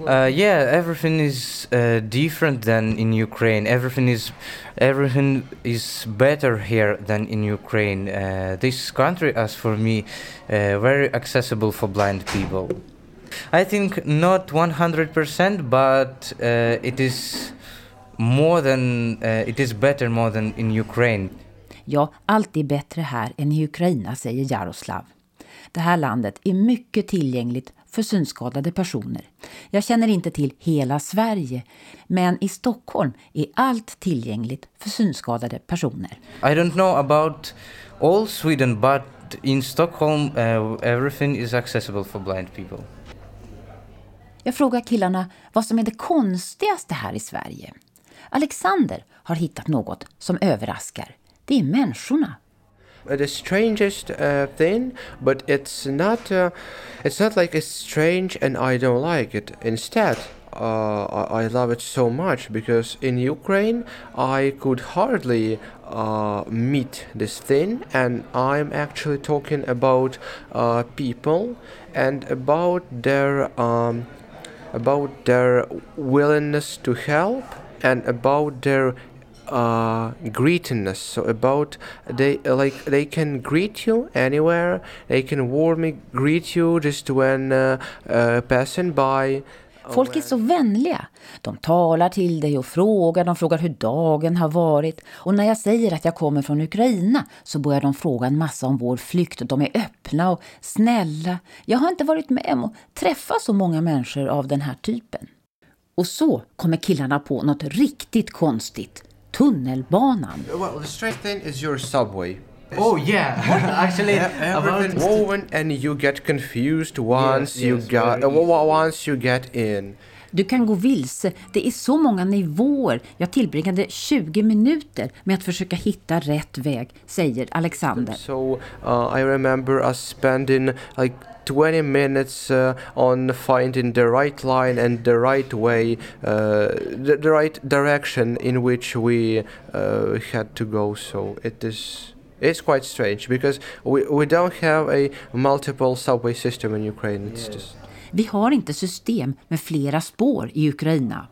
Uh, yeah, everything is uh, different than in Ukraine. Everything is everything is better here than in Ukraine. Uh, this country, as for me, uh, very accessible for blind people. I think not 100%, but uh, it is more than uh, it is better more than in Ukraine. Ja, allt är bättre här än i Ukraina, säger Jaroslav. Det här landet är mycket tillgängligt för synskadade personer. Jag känner inte till hela Sverige, men i Stockholm är allt tillgängligt för synskadade personer. I don't know about all Sweden, but in Stockholm uh, everything is accessible for blind people. Jag frågar killarna vad som är det konstigaste här i Sverige. Alexander har hittat något som överraskar. Det är människorna. The strangest uh, thing, but it's not. Uh, it's not like it's strange and I don't like it. Instead, uh, I, I, love it so much because in Ukraine I could hardly uh, meet this thing, and I'm actually talking about uh, people and about their um, about their willingness to help and about their uh, greetingness. So about they like they can greet you anywhere. They can warmly greet you just when uh, uh, passing by. Folk är så vänliga. De talar till dig och frågar. De frågar hur dagen har varit. Och när jag säger att jag kommer från Ukraina så börjar de fråga en massa om vår flykt. De är öppna och snälla. Jag har inte varit med om att träffa så många människor av den här typen. Och så kommer killarna på något riktigt konstigt tunnelbanan. Well, the strange thing is your subway. Oh yeah, actually, everything woven and you get confused once yes, you yes, got uh, once you get in. Du kan gå vilse. Det är så många nivåer. Jag tillbringade 20 minuter med att försöka hitta rätt väg, säger Alexander. So uh, I remember us spending like 20 minutes uh, on finding the right line and the right way, uh, the, the, right direction in which we uh, had to go. So it is it's quite strange because we, we don't have a multiple subway system in Ukraine. It's just vi har inte system med flera spår i Ukraina.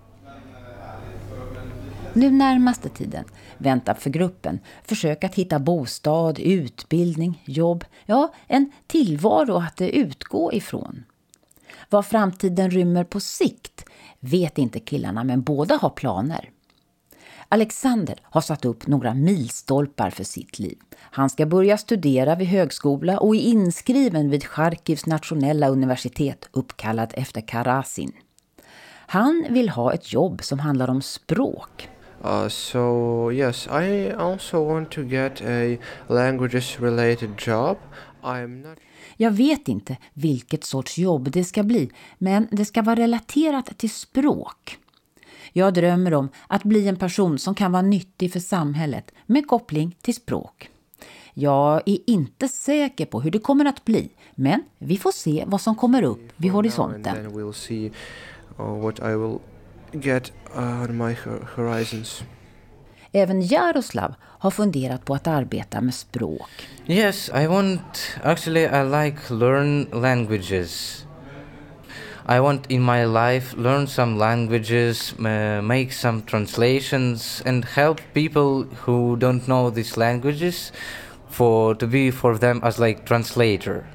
Nu närmaste tiden väntar för gruppen försök att hitta bostad, utbildning, jobb, ja, en tillvaro att utgå ifrån. Vad framtiden rymmer på sikt vet inte killarna men båda har planer. Alexander har satt upp några milstolpar för sitt liv. Han ska börja studera vid högskola och är inskriven vid Charkivs nationella universitet uppkallad efter Karasin. Han vill ha ett jobb som handlar om språk. Uh, so yes, I also want to get a languages related job. I'm not jag vet inte vilket sorts jobb det ska bli, men det ska vara relaterat till språk. Jag drömmer om att bli en person som kan vara nyttig för samhället med koppling till språk. Jag är inte säker på hur det kommer att bli, men vi får se vad som kommer upp vid horisonten. Även Jaroslav har funderat på att arbeta med språk. Yes, I want actually I like learn languages. I want in my life learn some languages, uh, make some translations, and help people who don't know these languages for to be for them as like translator.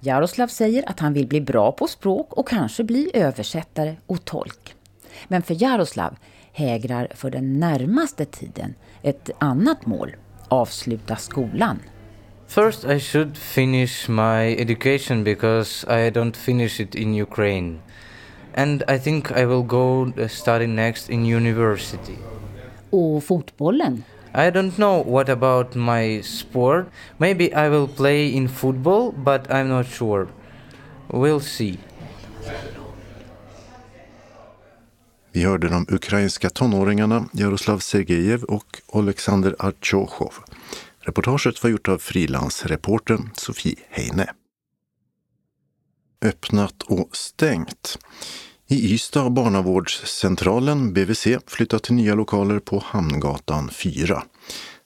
Jaroslav säger att han vill bli bra på språk och kanske bli översättare och tolk. Men för Jaroslav hägrar för den närmaste tiden ett annat mål, avsluta skolan. First, I should finish my education because I don't finish it in Ukraine. And I think I will go uh, study next in university. Och fotbollen? I don't know what about my sport. Maybe I will play in football, but I'm not sure. We'll see. Vi hörde de ukrainska tonåringarna Jaroslav Sergejev och Alexander Artjochov. Reportaget var gjort av frilansreportern Sofie Heine. Öppnat och stängt. I Ystad har barnavårdscentralen, BVC, flyttat till nya lokaler på Hamngatan 4.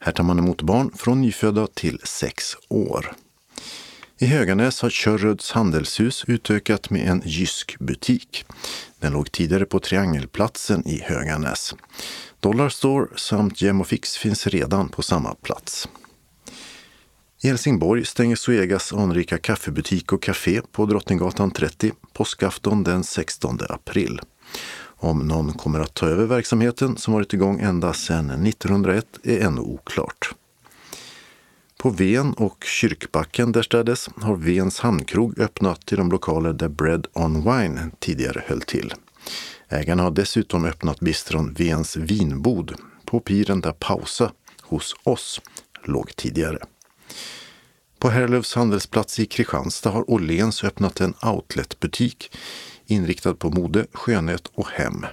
Här tar man emot barn från nyfödda till 6 år. I Höganäs har Körröds handelshus utökat med en Jysk butik. Den låg tidigare på Triangelplatsen i Höganäs. Dollarstore samt Gem Fix finns redan på samma plats. I Helsingborg stänger Zoegas anrika kaffebutik och café på Drottninggatan 30 påskafton den 16 april. Om någon kommer att ta över verksamheten som varit igång ända sedan 1901 är ännu oklart. På Ven och Kyrkbacken därstädes har Vens hamnkrog öppnat i de lokaler där Bread on Wine tidigare höll till. Ägarna har dessutom öppnat bistron Vens vinbod på piren där Pausa hos oss låg tidigare. På Herrlövs handelsplats i Kristianstad har Åhléns öppnat en outletbutik inriktad på mode, skönhet och hem.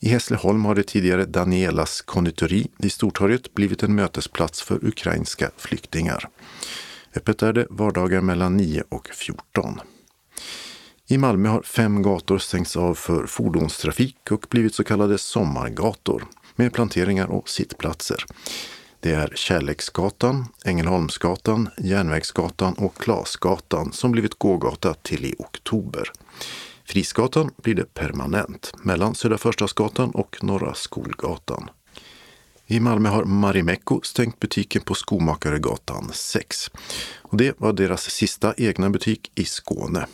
I Hässleholm har det tidigare Danielas konditori i Stortorget blivit en mötesplats för ukrainska flyktingar. Öppet är det vardagar mellan 9 och 14. I Malmö har fem gator stängts av för fordonstrafik och blivit så kallade sommargator med planteringar och sittplatser. Det är Kärleksgatan, Ängelholmsgatan, Järnvägsgatan och Klasgatan som blivit gågata till i oktober. Frisgatan blir det permanent mellan Södra Förstadsgatan och Norra Skolgatan. I Malmö har Marimekko stängt butiken på Skomakaregatan 6. Och det var deras sista egna butik i Skåne.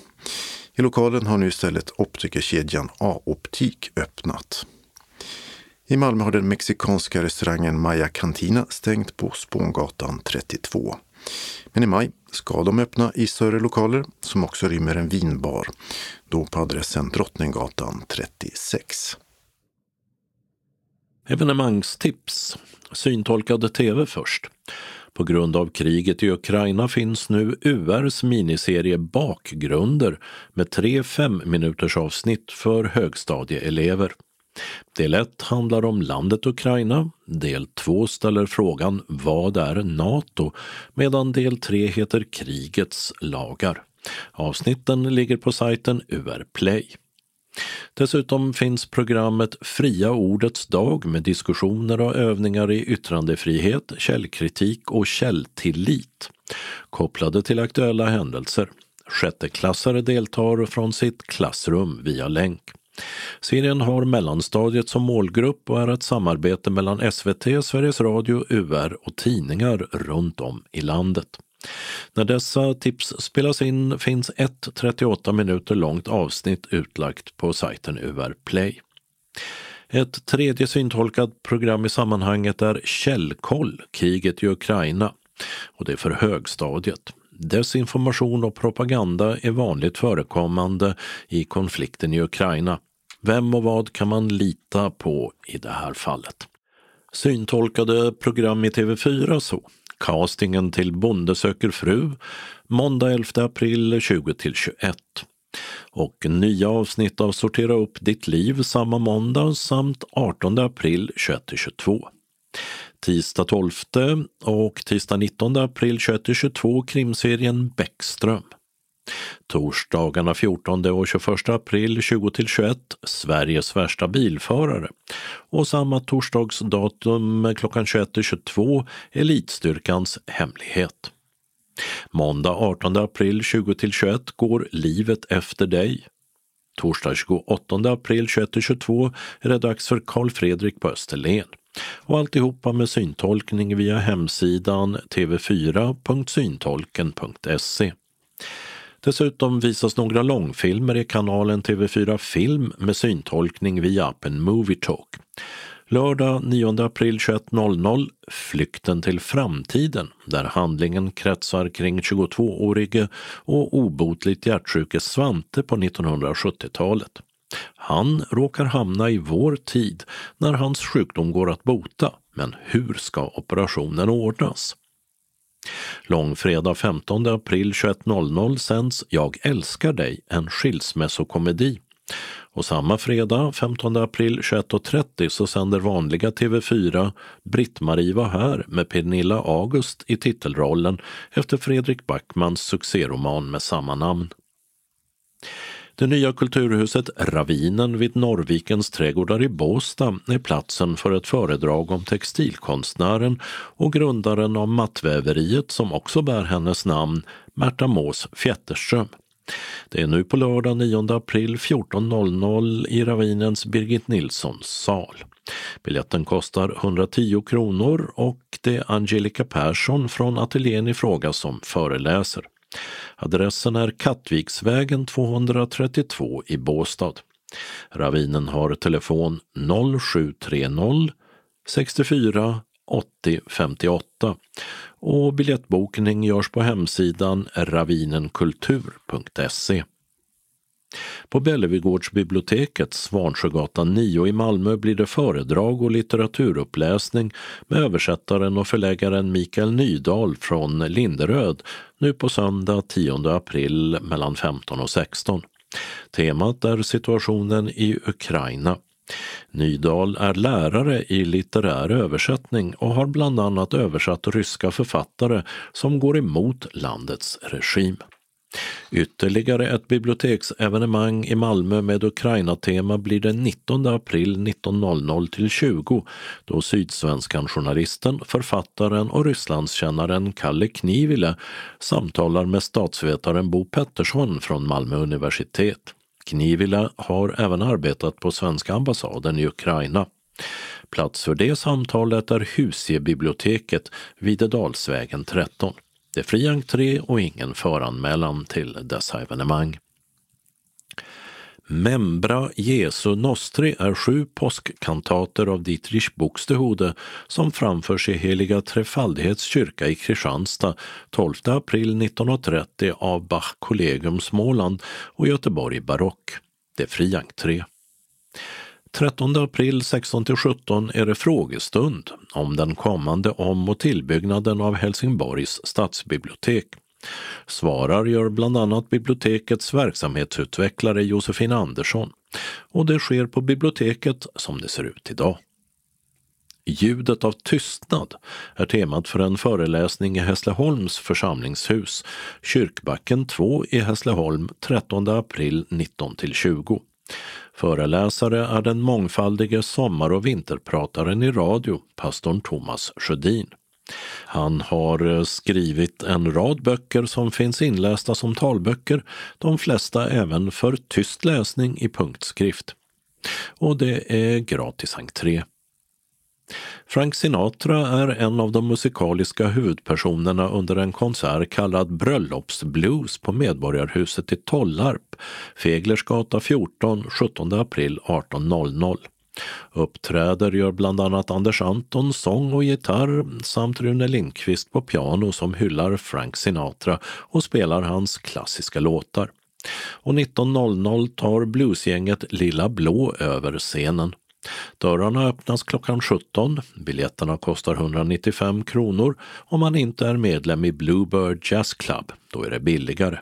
I lokalen har nu istället optikerkedjan A-optik öppnat. I Malmö har den mexikanska restaurangen Maya Cantina stängt på Spångatan 32. Men i maj ska de öppna i större lokaler som också rymmer en vinbar, då på adressen Drottninggatan 36. Evenemangstips. Syntolkade tv först. På grund av kriget i Ukraina finns nu URs miniserie Bakgrunder med tre fem minuters avsnitt för högstadieelever. Del 1 handlar om landet Ukraina, del 2 ställer frågan Vad är Nato? medan del 3 heter Krigets lagar. Avsnitten ligger på sajten UR Play. Dessutom finns programmet Fria ordets dag med diskussioner och övningar i yttrandefrihet, källkritik och källtillit kopplade till aktuella händelser. Sjätteklassare deltar från sitt klassrum via länk. Serien har mellanstadiet som målgrupp och är ett samarbete mellan SVT, Sveriges Radio, UR och tidningar runt om i landet. När dessa tips spelas in finns ett 38 minuter långt avsnitt utlagt på sajten UR Play. Ett tredje syntolkat program i sammanhanget är Källkoll, kriget i Ukraina och det är för högstadiet. Desinformation och propaganda är vanligt förekommande i konflikten i Ukraina. Vem och vad kan man lita på i det här fallet? Syntolkade program i TV4 så. Castingen till Bonde söker fru måndag 11 april 20 21. Och nya avsnitt av Sortera upp ditt liv samma måndag samt 18 april 21 22 tisdag 12 och tisdag 19 april 21-22 krimserien Bäckström. Torsdagarna 14 och 21 april 20-21 Sveriges värsta bilförare och samma torsdagsdatum klockan 21-22 Elitstyrkans hemlighet. Måndag 18 april 20-21 går Livet efter dig. Torsdag 28 april 21-22 är det dags för Karl Fredrik på Österlen. Och alltihopa med syntolkning via hemsidan tv4.syntolken.se. Dessutom visas några långfilmer i kanalen TV4 Film med syntolkning via appen Movietalk. Lördag 9 april 21.00 Flykten till framtiden där handlingen kretsar kring 22-årige och obotligt hjärtsjuke Svante på 1970-talet. Han råkar hamna i vår tid när hans sjukdom går att bota, men hur ska operationen ordnas? Långfredag 15 april 21.00 sänds Jag älskar dig, en skilsmässokomedi. Och samma fredag, 15 april 21.30, så sänder vanliga TV4 Britt-Marie var här med Pernilla August i titelrollen efter Fredrik Backmans succéroman med samma namn. Det nya kulturhuset Ravinen vid Norrvikens trädgårdar i Båstad är platsen för ett föredrag om textilkonstnären och grundaren av mattväveriet som också bär hennes namn, Märta Mås Fjätterström. Det är nu på lördag 9 april 14.00 i Ravinens Birgit Nilssons sal. Biljetten kostar 110 kronor och det är Angelica Persson från ateljén i fråga som föreläser. Adressen är Kattviksvägen 232 i Båstad. Ravinen har telefon 0730 64 80 58 och biljettbokning görs på hemsidan ravinenkultur.se. På Bellevigårdsbiblioteket, Svansjögatan 9 i Malmö blir det föredrag och litteraturuppläsning med översättaren och förläggaren Mikael Nydahl från Linderöd nu på söndag 10 april mellan 15 och 16. Temat är situationen i Ukraina. Nydahl är lärare i litterär översättning och har bland annat översatt ryska författare som går emot landets regim. Ytterligare ett biblioteksevenemang i Malmö med Ukraina-tema blir den 19 april 19.00 till 20 då Sydsvenskan journalisten, författaren och Rysslandskännaren Kalle Knivile samtalar med statsvetaren Bo Pettersson från Malmö universitet. Knivile har även arbetat på svenska ambassaden i Ukraina. Plats för det samtalet är Husiebiblioteket, Videdalsvägen 13. Det är fri entré och ingen föranmälan till dessa evenemang. Membra Jesu Nostri är sju påskkantater av Dietrich Buxtehude som framförs i Heliga Trefaldighets kyrka i Kristianstad 12 april 1930 av Bach Collegium Småland och Göteborg Barock. Det är fri entré. 13 april 16-17 är det frågestund om den kommande om och tillbyggnaden av Helsingborgs stadsbibliotek. Svarar gör bland annat bibliotekets verksamhetsutvecklare Josefin Andersson och det sker på biblioteket som det ser ut idag. Ljudet av tystnad är temat för en föreläsning i Hässleholms församlingshus, Kyrkbacken 2 i Hässleholm 13 april 19 20. Föreläsare är den mångfaldige sommar och vinterprataren i radio, pastorn Thomas Sjödin. Han har eh, skrivit en rad böcker som finns inlästa som talböcker, de flesta även för tyst läsning i punktskrift. Och det är gratis entré. Frank Sinatra är en av de musikaliska huvudpersonerna under en konsert kallad Bröllopsblues på Medborgarhuset i Tollarp, Feglersgata 14, 17 april 18.00. Uppträder gör bland annat Anders Anton sång och gitarr samt Rune Lindqvist på piano som hyllar Frank Sinatra och spelar hans klassiska låtar. Och 19.00 tar bluesgänget Lilla Blå över scenen. Dörrarna öppnas klockan 17. Biljetterna kostar 195 kronor om man inte är medlem i Bluebird Jazz Club. Då är det billigare.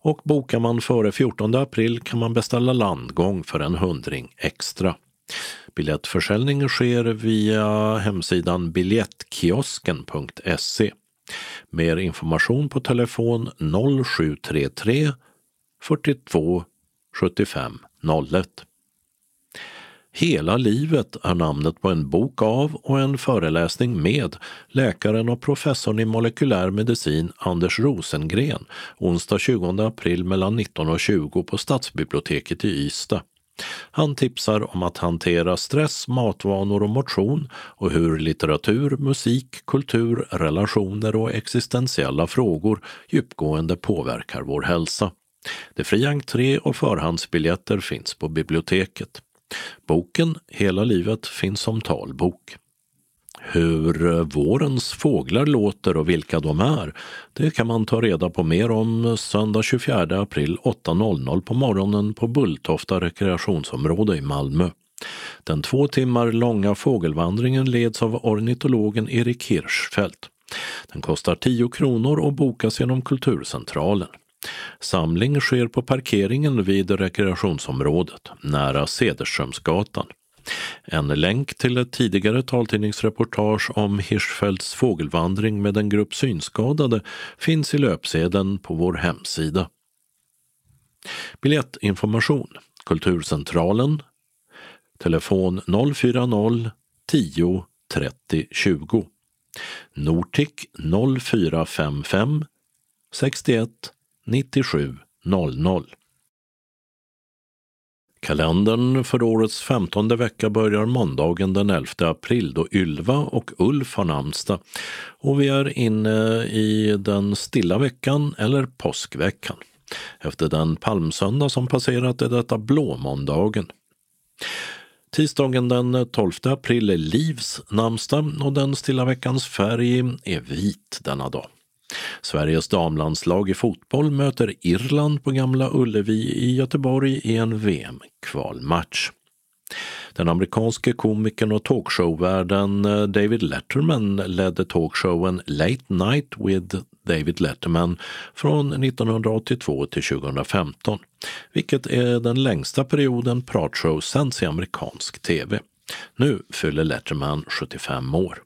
Och bokar man före 14 april kan man beställa landgång för en hundring extra. Biljettförsäljning sker via hemsidan biljettkiosken.se. Mer information på telefon 0733 42 75 01. Hela livet är namnet på en bok av och en föreläsning med läkaren och professorn i molekylär medicin Anders Rosengren onsdag 20 april mellan 19 och 20 på Stadsbiblioteket i Ystad. Han tipsar om att hantera stress, matvanor och motion och hur litteratur, musik, kultur, relationer och existentiella frågor djupgående påverkar vår hälsa. Det är fri entré och förhandsbiljetter finns på biblioteket. Boken Hela livet finns som talbok. Hur vårens fåglar låter och vilka de är, det kan man ta reda på mer om söndag 24 april 8.00 på morgonen på Bulltofta rekreationsområde i Malmö. Den två timmar långa fågelvandringen leds av ornitologen Erik Hirschfeldt. Den kostar 10 kronor och bokas genom Kulturcentralen. Samling sker på parkeringen vid rekreationsområdet, nära Cederströmsgatan. En länk till ett tidigare taltidningsreportage om Hirschfeldts fågelvandring med en grupp synskadade finns i löpsedeln på vår hemsida. Biljettinformation Kulturcentralen Telefon 040 10 30 20 Nortic 0455 61 97.00. Kalendern för årets femtonde vecka börjar måndagen den 11 april då Ylva och Ulf har namnsdag. Och vi är inne i den stilla veckan eller påskveckan. Efter den palmsöndag som passerat är detta blåmåndagen. Tisdagen den 12 april är Livs namnsdag och den stilla veckans färg är vit denna dag. Sveriges damlandslag i fotboll möter Irland på Gamla Ullevi i Göteborg i en VM-kvalmatch. Den amerikanske komikern och talkshowvärden eh, David Letterman ledde talkshowen Late Night with David Letterman från 1982 till 2015, vilket är den längsta perioden pratshow sänds i amerikansk tv. Nu fyller Letterman 75 år.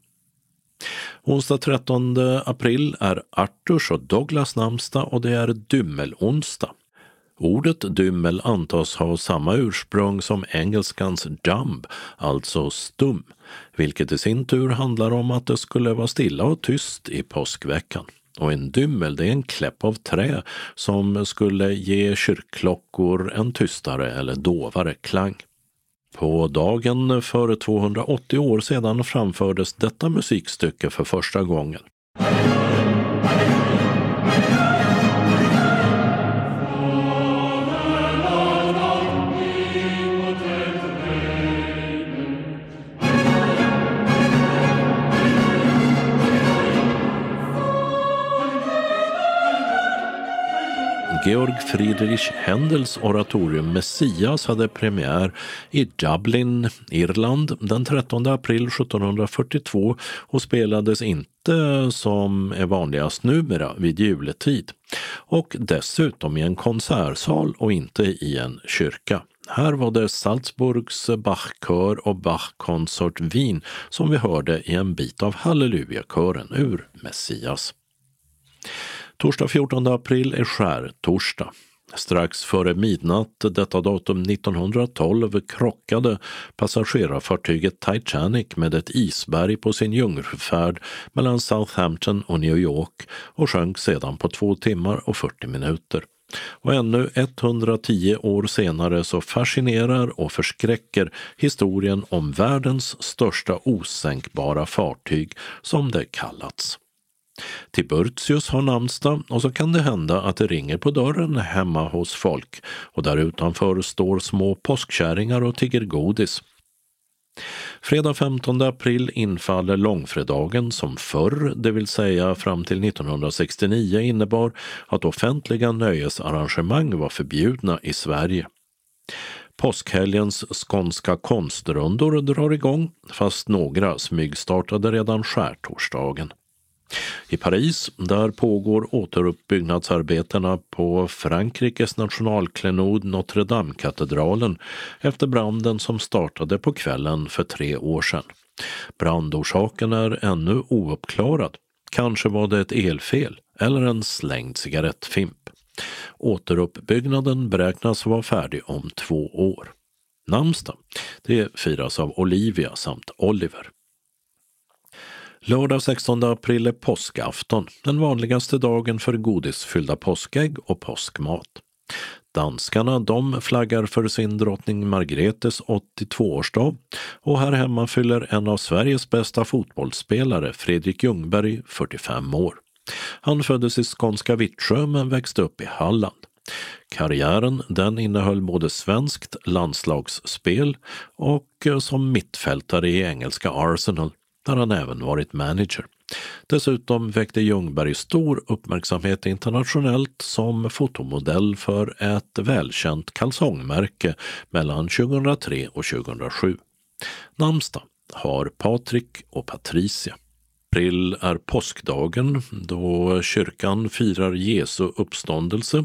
Onsdag 13 april är Arturs och Douglas namnsdag och det är dymmelonsdag. Ordet dymmel antas ha samma ursprung som engelskans dumb, alltså stum, vilket i sin tur handlar om att det skulle vara stilla och tyst i påskveckan. Och en dymmel det är en kläpp av trä som skulle ge kyrkklockor en tystare eller dovare klang. På dagen för 280 år sedan framfördes detta musikstycke för första gången. Georg Friedrich Händels oratorium Messias hade premiär i Dublin, Irland den 13 april 1742 och spelades inte som är vanligast numera vid juletid och dessutom i en konsertsal och inte i en kyrka. Här var det Salzburgs Bachkör och Bachkonsort Wien som vi hörde i en bit av Hallelujakören ur Messias. Torsdag 14 april är skärtorsdag. Strax före midnatt detta datum 1912 krockade passagerarfartyget Titanic med ett isberg på sin jungfärd mellan Southampton och New York och sjönk sedan på två timmar och 40 minuter. Och ännu 110 år senare så fascinerar och förskräcker historien om världens största osänkbara fartyg som det kallats. Tiburtius har namnsdag och så kan det hända att det ringer på dörren hemma hos folk och där utanför står små påskkärringar och tigger godis. Fredag 15 april infaller långfredagen som förr, det vill säga fram till 1969 innebar att offentliga nöjesarrangemang var förbjudna i Sverige. Påskhelgens skånska konstrundor drar igång, fast några smygstartade redan skärtorsdagen. I Paris, där pågår återuppbyggnadsarbetena på Frankrikes nationalklenod Notre Dame-katedralen efter branden som startade på kvällen för tre år sedan. Brandorsaken är ännu ouppklarad. Kanske var det ett elfel eller en slängd cigarettfimp. Återuppbyggnaden beräknas vara färdig om två år. Namnsdag, det firas av Olivia samt Oliver. Lördag 16 april är påskafton, den vanligaste dagen för godisfyllda påskägg och påskmat. Danskarna de flaggar för sin drottning Margretes 82-årsdag och här hemma fyller en av Sveriges bästa fotbollsspelare, Fredrik Ljungberg, 45 år. Han föddes i skånska Vittsjö men växte upp i Halland. Karriären den innehöll både svenskt landslagsspel och eh, som mittfältare i engelska Arsenal där han även varit manager. Dessutom väckte Ljungberg stor uppmärksamhet internationellt som fotomodell för ett välkänt kalsongmärke mellan 2003 och 2007. Namnsdag har Patrik och Patricia. april är påskdagen då kyrkan firar Jesu uppståndelse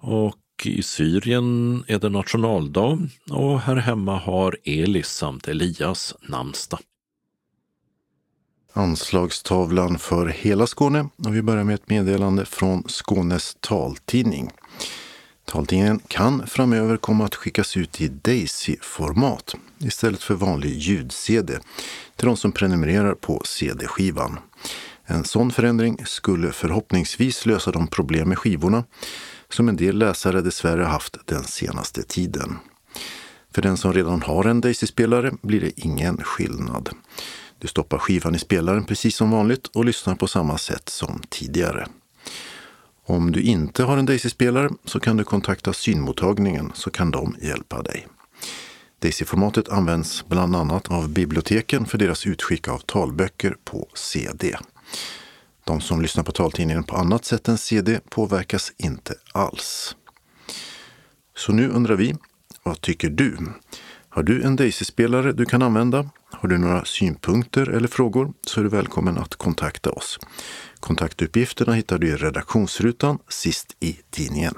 och i Syrien är det nationaldag och här hemma har Elis samt Elias namnsdag. Anslagstavlan för hela Skåne och vi börjar med ett meddelande från Skånes taltidning. Taltidningen kan framöver komma att skickas ut i Daisy-format istället för vanlig ljud-CD till de som prenumererar på CD-skivan. En sån förändring skulle förhoppningsvis lösa de problem med skivorna som en del läsare dessvärre haft den senaste tiden. För den som redan har en Daisy-spelare blir det ingen skillnad. Du stoppar skivan i spelaren precis som vanligt och lyssnar på samma sätt som tidigare. Om du inte har en Daisy-spelare så kan du kontakta synmottagningen så kan de hjälpa dig. Daisy-formatet används bland annat av biblioteken för deras utskick av talböcker på CD. De som lyssnar på taltidningen på annat sätt än CD påverkas inte alls. Så nu undrar vi, vad tycker du? Har du en Daisy-spelare du kan använda? Har du några synpunkter eller frågor så är du välkommen att kontakta oss. Kontaktuppgifterna hittar du i redaktionsrutan sist i tidningen.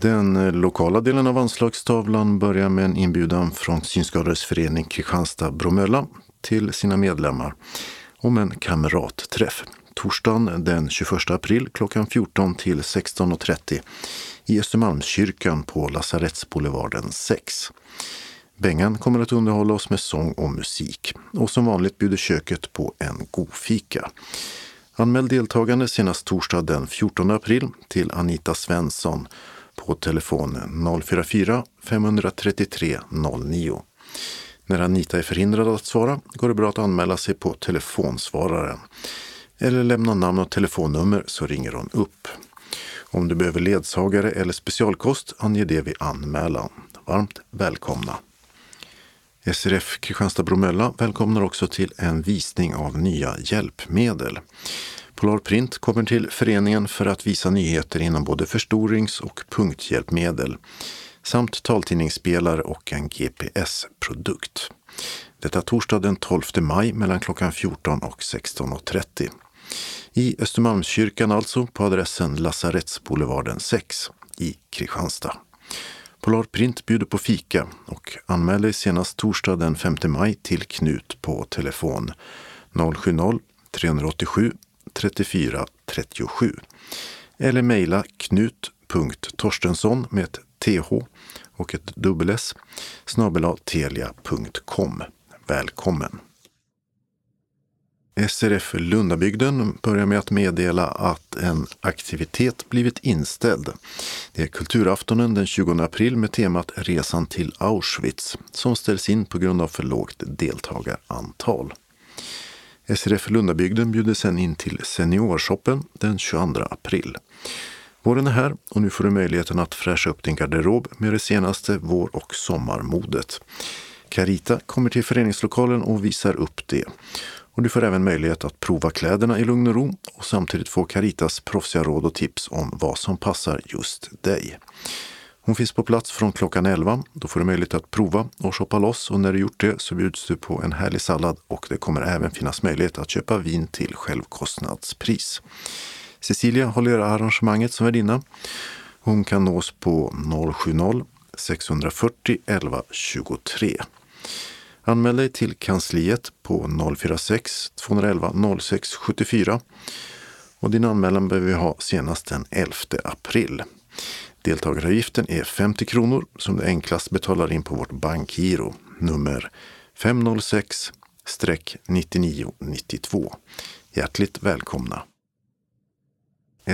Den eh, lokala delen av anslagstavlan börjar med en inbjudan från Synskadades förening Kristianstad-Bromölla till sina medlemmar om en kamratträff. Torsdagen den 21 april klockan 14 till 16.30 i Östermalmskyrkan på Lasarettsboulevarden 6. Bengan kommer att underhålla oss med sång och musik. Och som vanligt bjuder köket på en godfika. Anmäl deltagande senast torsdag den 14 april till Anita Svensson på telefon 044 533 09. När Anita är förhindrad att svara går det bra att anmäla sig på telefonsvararen. Eller lämna namn och telefonnummer så ringer hon upp. Om du behöver ledsagare eller specialkost, ange det vid anmälan. Varmt välkomna! SRF Kristianstad-Bromölla välkomnar också till en visning av nya hjälpmedel. Polar Print kommer till föreningen för att visa nyheter inom både förstorings och punkthjälpmedel samt taltidningsspelare och en GPS-produkt. Detta torsdag den 12 maj mellan klockan 14 och 16.30. I Östermalmskyrkan alltså, på adressen Lasarettsboulevarden 6 i Kristianstad. Polarprint bjuder på fika och anmäl dig senast torsdag den 5 maj till Knut på telefon 070-387 34 37 eller mejla knut.torstensson med ett th och ett dubbel s snabel telia.com. Välkommen! SRF Lundabygden börjar med att meddela att en aktivitet blivit inställd. Det är kulturaftonen den 20 april med temat Resan till Auschwitz som ställs in på grund av för lågt deltagarantal. SRF Lundabygden bjuder sen in till Seniorshoppen den 22 april. Våren är här och nu får du möjligheten att fräscha upp din garderob med det senaste vår och sommarmodet. Carita kommer till föreningslokalen och visar upp det. Och du får även möjlighet att prova kläderna i lugn och ro och samtidigt få Caritas proffsiga råd och tips om vad som passar just dig. Hon finns på plats från klockan 11. Då får du möjlighet att prova och shoppa loss och när du gjort det så bjuds du på en härlig sallad och det kommer även finnas möjlighet att köpa vin till självkostnadspris. Cecilia håller arrangemanget som värdinna. Hon kan nås på 070-640 11 23. Anmäl dig till kansliet på 046 211 06 74 och din anmälan behöver vi ha senast den 11 april. Deltagaravgiften är 50 kronor som du enklast betalar in på vårt bankgiro nummer 506-9992. Hjärtligt välkomna!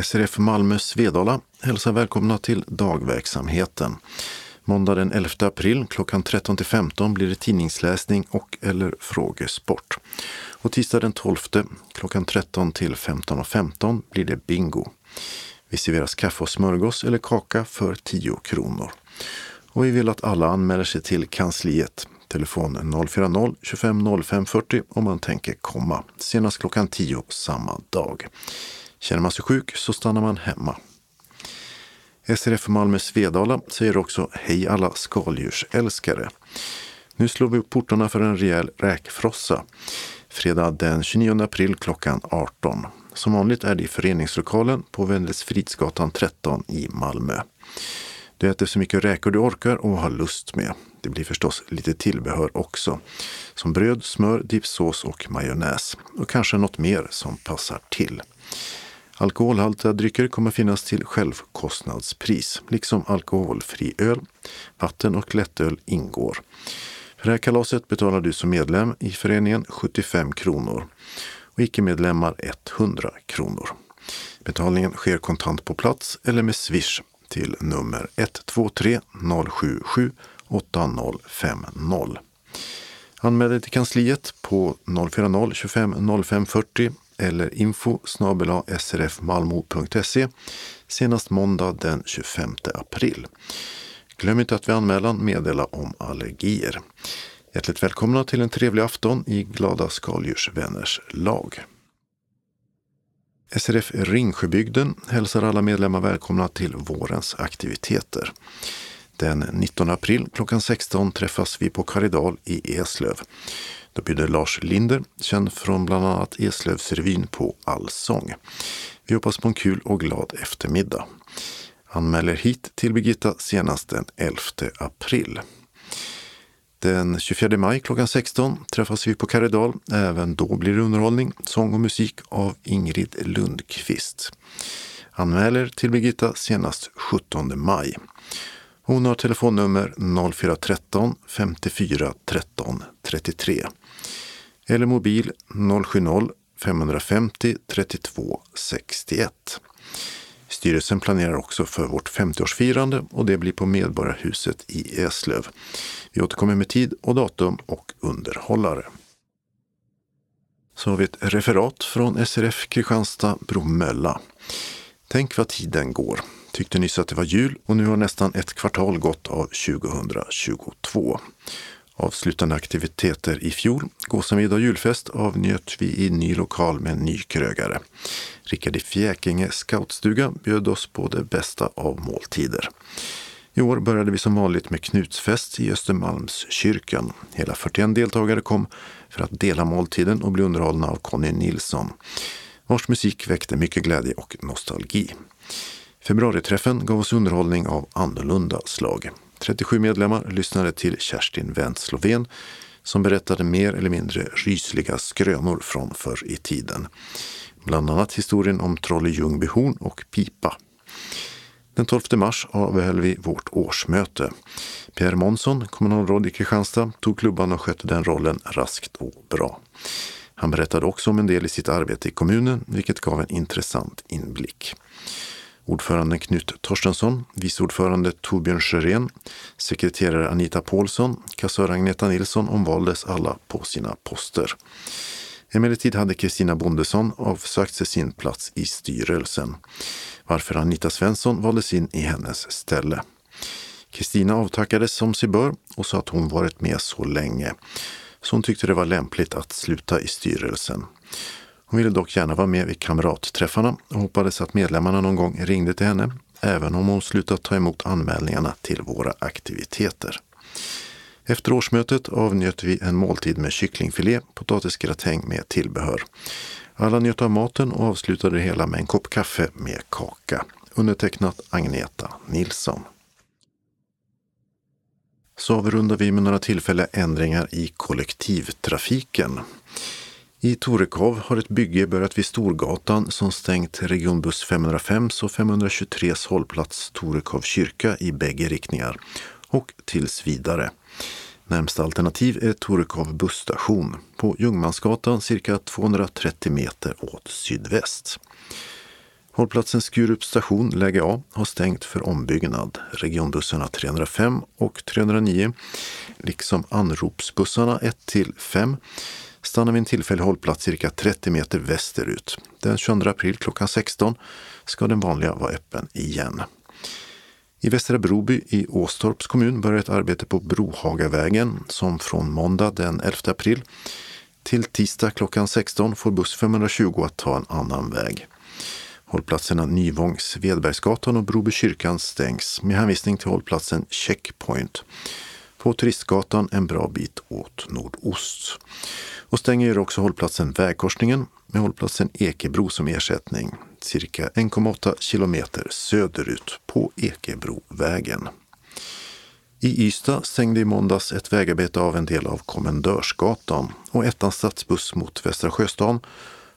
SRF Malmö Svedala hälsar välkomna till dagverksamheten. Måndag den 11 april klockan 13 till 15 blir det tidningsläsning och eller frågesport. Och tisdag den 12 klockan 13 till 15.15 .15 blir det bingo. Vi serveras kaffe och smörgås eller kaka för 10 kronor. Och vi vill att alla anmäler sig till kansliet. Telefon 040-25 05 40 om man tänker komma. Senast klockan 10 samma dag. Känner man sig sjuk så stannar man hemma. SRF Malmö Svedala säger också hej alla skaldjursälskare. Nu slår vi upp portarna för en rejäl räkfrossa. Fredag den 29 april klockan 18. Som vanligt är det i föreningslokalen på Vendelsfridsgatan 13 i Malmö. Du äter så mycket räkor du orkar och har lust med. Det blir förstås lite tillbehör också. Som bröd, smör, dipsås och majonnäs. Och kanske något mer som passar till. Alkoholhaltiga drycker kommer finnas till självkostnadspris, liksom alkoholfri öl. Vatten och lättöl ingår. För det här kalaset betalar du som medlem i föreningen 75 kronor och icke-medlemmar 100 kronor. Betalningen sker kontant på plats eller med swish till nummer 123 077 8050. Anmäl dig till kansliet på 040 25 05 40 eller info srfmalmo.se senast måndag den 25 april. Glöm inte att vid anmälan meddela om allergier. Hjärtligt välkomna till en trevlig afton i Glada skaldjursvänners lag. SRF Ringsjöbygden hälsar alla medlemmar välkomna till vårens aktiviteter. Den 19 april klockan 16 träffas vi på Karidal i Eslöv. Då bjuder Lars Linder, känd från bland annat Eslövsrevyn, på allsång. Vi hoppas på en kul och glad eftermiddag. Anmäler hit till Birgitta senast den 11 april. Den 24 maj klockan 16 träffas vi på Karedal. Även då blir det underhållning, sång och musik av Ingrid Lundqvist. Anmäler till Birgitta senast 17 maj. Hon har telefonnummer 0413 54 13 33 eller mobil 070 550 32 61. Styrelsen planerar också för vårt 50-årsfirande och det blir på Medborgarhuset i Eslöv. Vi återkommer med tid och datum och underhållare. Så har vi ett referat från SRF Kristianstad Bromölla. Tänk vad tiden går. Tyckte nyss att det var jul och nu har nästan ett kvartal gått av 2022. Avslutande aktiviteter i fjol, gåsamiddag och julfest, avnjöt vi i ny lokal med ny krögare. Rickard i Fjäkinge scoutstuga bjöd oss på det bästa av måltider. I år började vi som vanligt med Knutsfest i Östermalmskyrkan. Hela 41 deltagare kom för att dela måltiden och bli underhållna av Conny Nilsson, vars musik väckte mycket glädje och nostalgi. Februariträffen gav oss underhållning av annorlunda slag. 37 medlemmar lyssnade till Kerstin Wendt Lovén som berättade mer eller mindre rysliga skrönor från förr i tiden. Bland annat historien om Trolle Ljungbyhorn och pipa. Den 12 mars avhöll vi vårt årsmöte. Pierre Månsson, kommunalråd i Kristianstad, tog klubban och skötte den rollen raskt och bra. Han berättade också om en del i sitt arbete i kommunen, vilket gav en intressant inblick. Ordförande Knut Torstensson, vice ordförande Torbjörn Sjörén, sekreterare Anita Paulsson, kassör Agneta Nilsson omvaldes alla på sina poster. Emellertid hade Kristina Bondesson avsagt sig sin plats i styrelsen, varför Anita Svensson valdes in i hennes ställe. Kristina avtackades som sig bör och sa att hon varit med så länge, så hon tyckte det var lämpligt att sluta i styrelsen. Hon ville dock gärna vara med vid kamratträffarna och hoppades att medlemmarna någon gång ringde till henne, även om hon slutat ta emot anmälningarna till våra aktiviteter. Efter årsmötet avnjöt vi en måltid med kycklingfilé, potatisgratäng med tillbehör. Alla njöt av maten och avslutade det hela med en kopp kaffe med kaka. Undertecknat Agneta Nilsson. Så avrundar vi med några tillfälliga ändringar i kollektivtrafiken. I Torekov har ett bygge börjat vid Storgatan som stängt regionbuss 505 och 523 hållplats Torekov kyrka i bägge riktningar och tills vidare. Närmsta alternativ är Torekov busstation på Ljungmansgatan cirka 230 meter åt sydväst. Hållplatsen Skurup station, läge A, har stängt för ombyggnad. Regionbussarna 305 och 309, liksom anropsbussarna 1 till 5, stannar vid en tillfällig hållplats cirka 30 meter västerut. Den 22 april klockan 16 ska den vanliga vara öppen igen. I Västra Broby i Åstorps kommun börjar ett arbete på Brohagavägen som från måndag den 11 april till tisdag klockan 16 får buss 520 att ta en annan väg. Hållplatserna Nyvång, Svedbergsgatan och Broby kyrkan stängs med hänvisning till hållplatsen Checkpoint På Turistgatan en bra bit åt nordost. Och stänger också hållplatsen Vägkorsningen med hållplatsen Ekebro som ersättning cirka 1,8 kilometer söderut på Ekebrovägen. I Ystad stängde i måndags ett vägarbete av en del av Kommendörsgatan och ettan stadsbuss mot Västra Sjöstan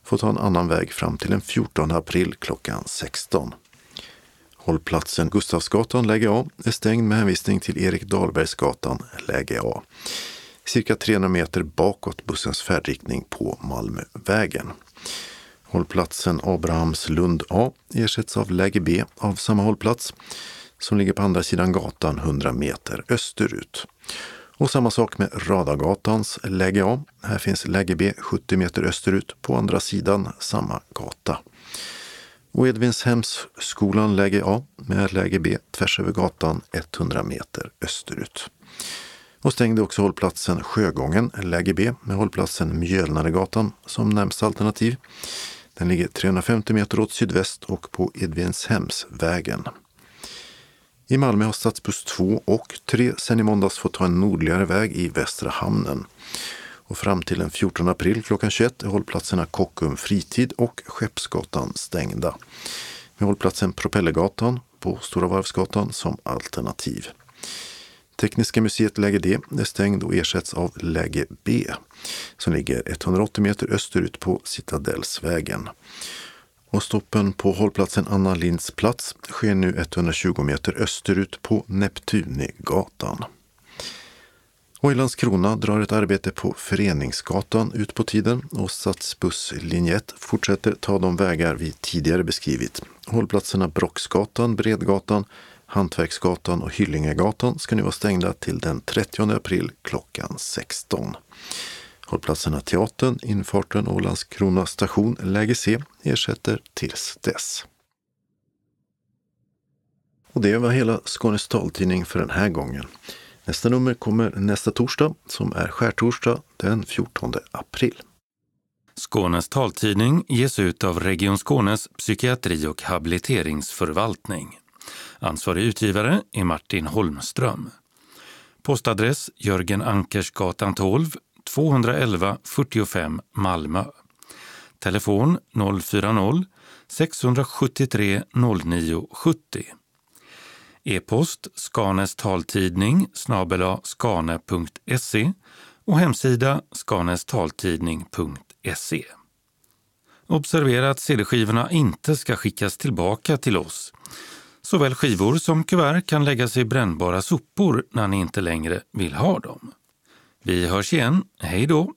får ta en annan väg fram till den 14 april klockan 16. Hållplatsen Gustavsgatan läge A är stängd med hänvisning till Erik Dahlbergsgatan läge A. Cirka 300 meter bakåt bussens färdriktning på Malmövägen. Hållplatsen Abrahamslund A ersätts av läge B av samma hållplats som ligger på andra sidan gatan 100 meter österut. Och samma sak med Radagatans läge A. Här finns läge B 70 meter österut på andra sidan samma gata. Och Edvinshemsskolan läge A med läge B tvärs över gatan 100 meter österut. Och stängde också hållplatsen Sjögången, läge B, med hållplatsen Mjölnaregatan som närmsta alternativ. Den ligger 350 meter åt sydväst och på Edvinshemsvägen. I Malmö har stadsbuss 2 och 3 sedan i måndags fått ta en nordligare väg i Västra hamnen. Och fram till den 14 april klockan 21 är hållplatserna Kockum Fritid och Skeppsgatan stängda. Med hållplatsen Propellergatan på Stora Varvsgatan som alternativ. Tekniska museet läge D är stängd och ersätts av läge B som ligger 180 meter österut på Citadellsvägen. Och stoppen på hållplatsen Anna Linds plats sker nu 120 meter österut på Neptunigatan. Och i Landskrona drar ett arbete på Föreningsgatan ut på tiden och stadsbusslinje 1 fortsätter ta de vägar vi tidigare beskrivit. Hållplatserna Brocksgatan, Bredgatan, Hantverksgatan och Hyllingegatan ska nu vara stängda till den 30 april klockan 16. Hållplatserna Teatern, Infarten och Landskrona station, läge C, ersätter tills dess. Och det var hela Skånes taltidning för den här gången. Nästa nummer kommer nästa torsdag som är skärtorsdag den 14 april. Skånes taltidning ges ut av Region Skånes psykiatri och habiliteringsförvaltning. Ansvarig utgivare är Martin Holmström. Postadress Jörgen Ankersgatan 12, 211 45 Malmö. Telefon 040-673 0970. E-post Skanes taltidning snabela skane.se och hemsida skanestaltidning.se. Observera att CD-skivorna inte ska skickas tillbaka till oss. Såväl skivor som kuvert kan läggas i brännbara sopor när ni inte längre vill ha dem. Vi hörs igen. Hej då!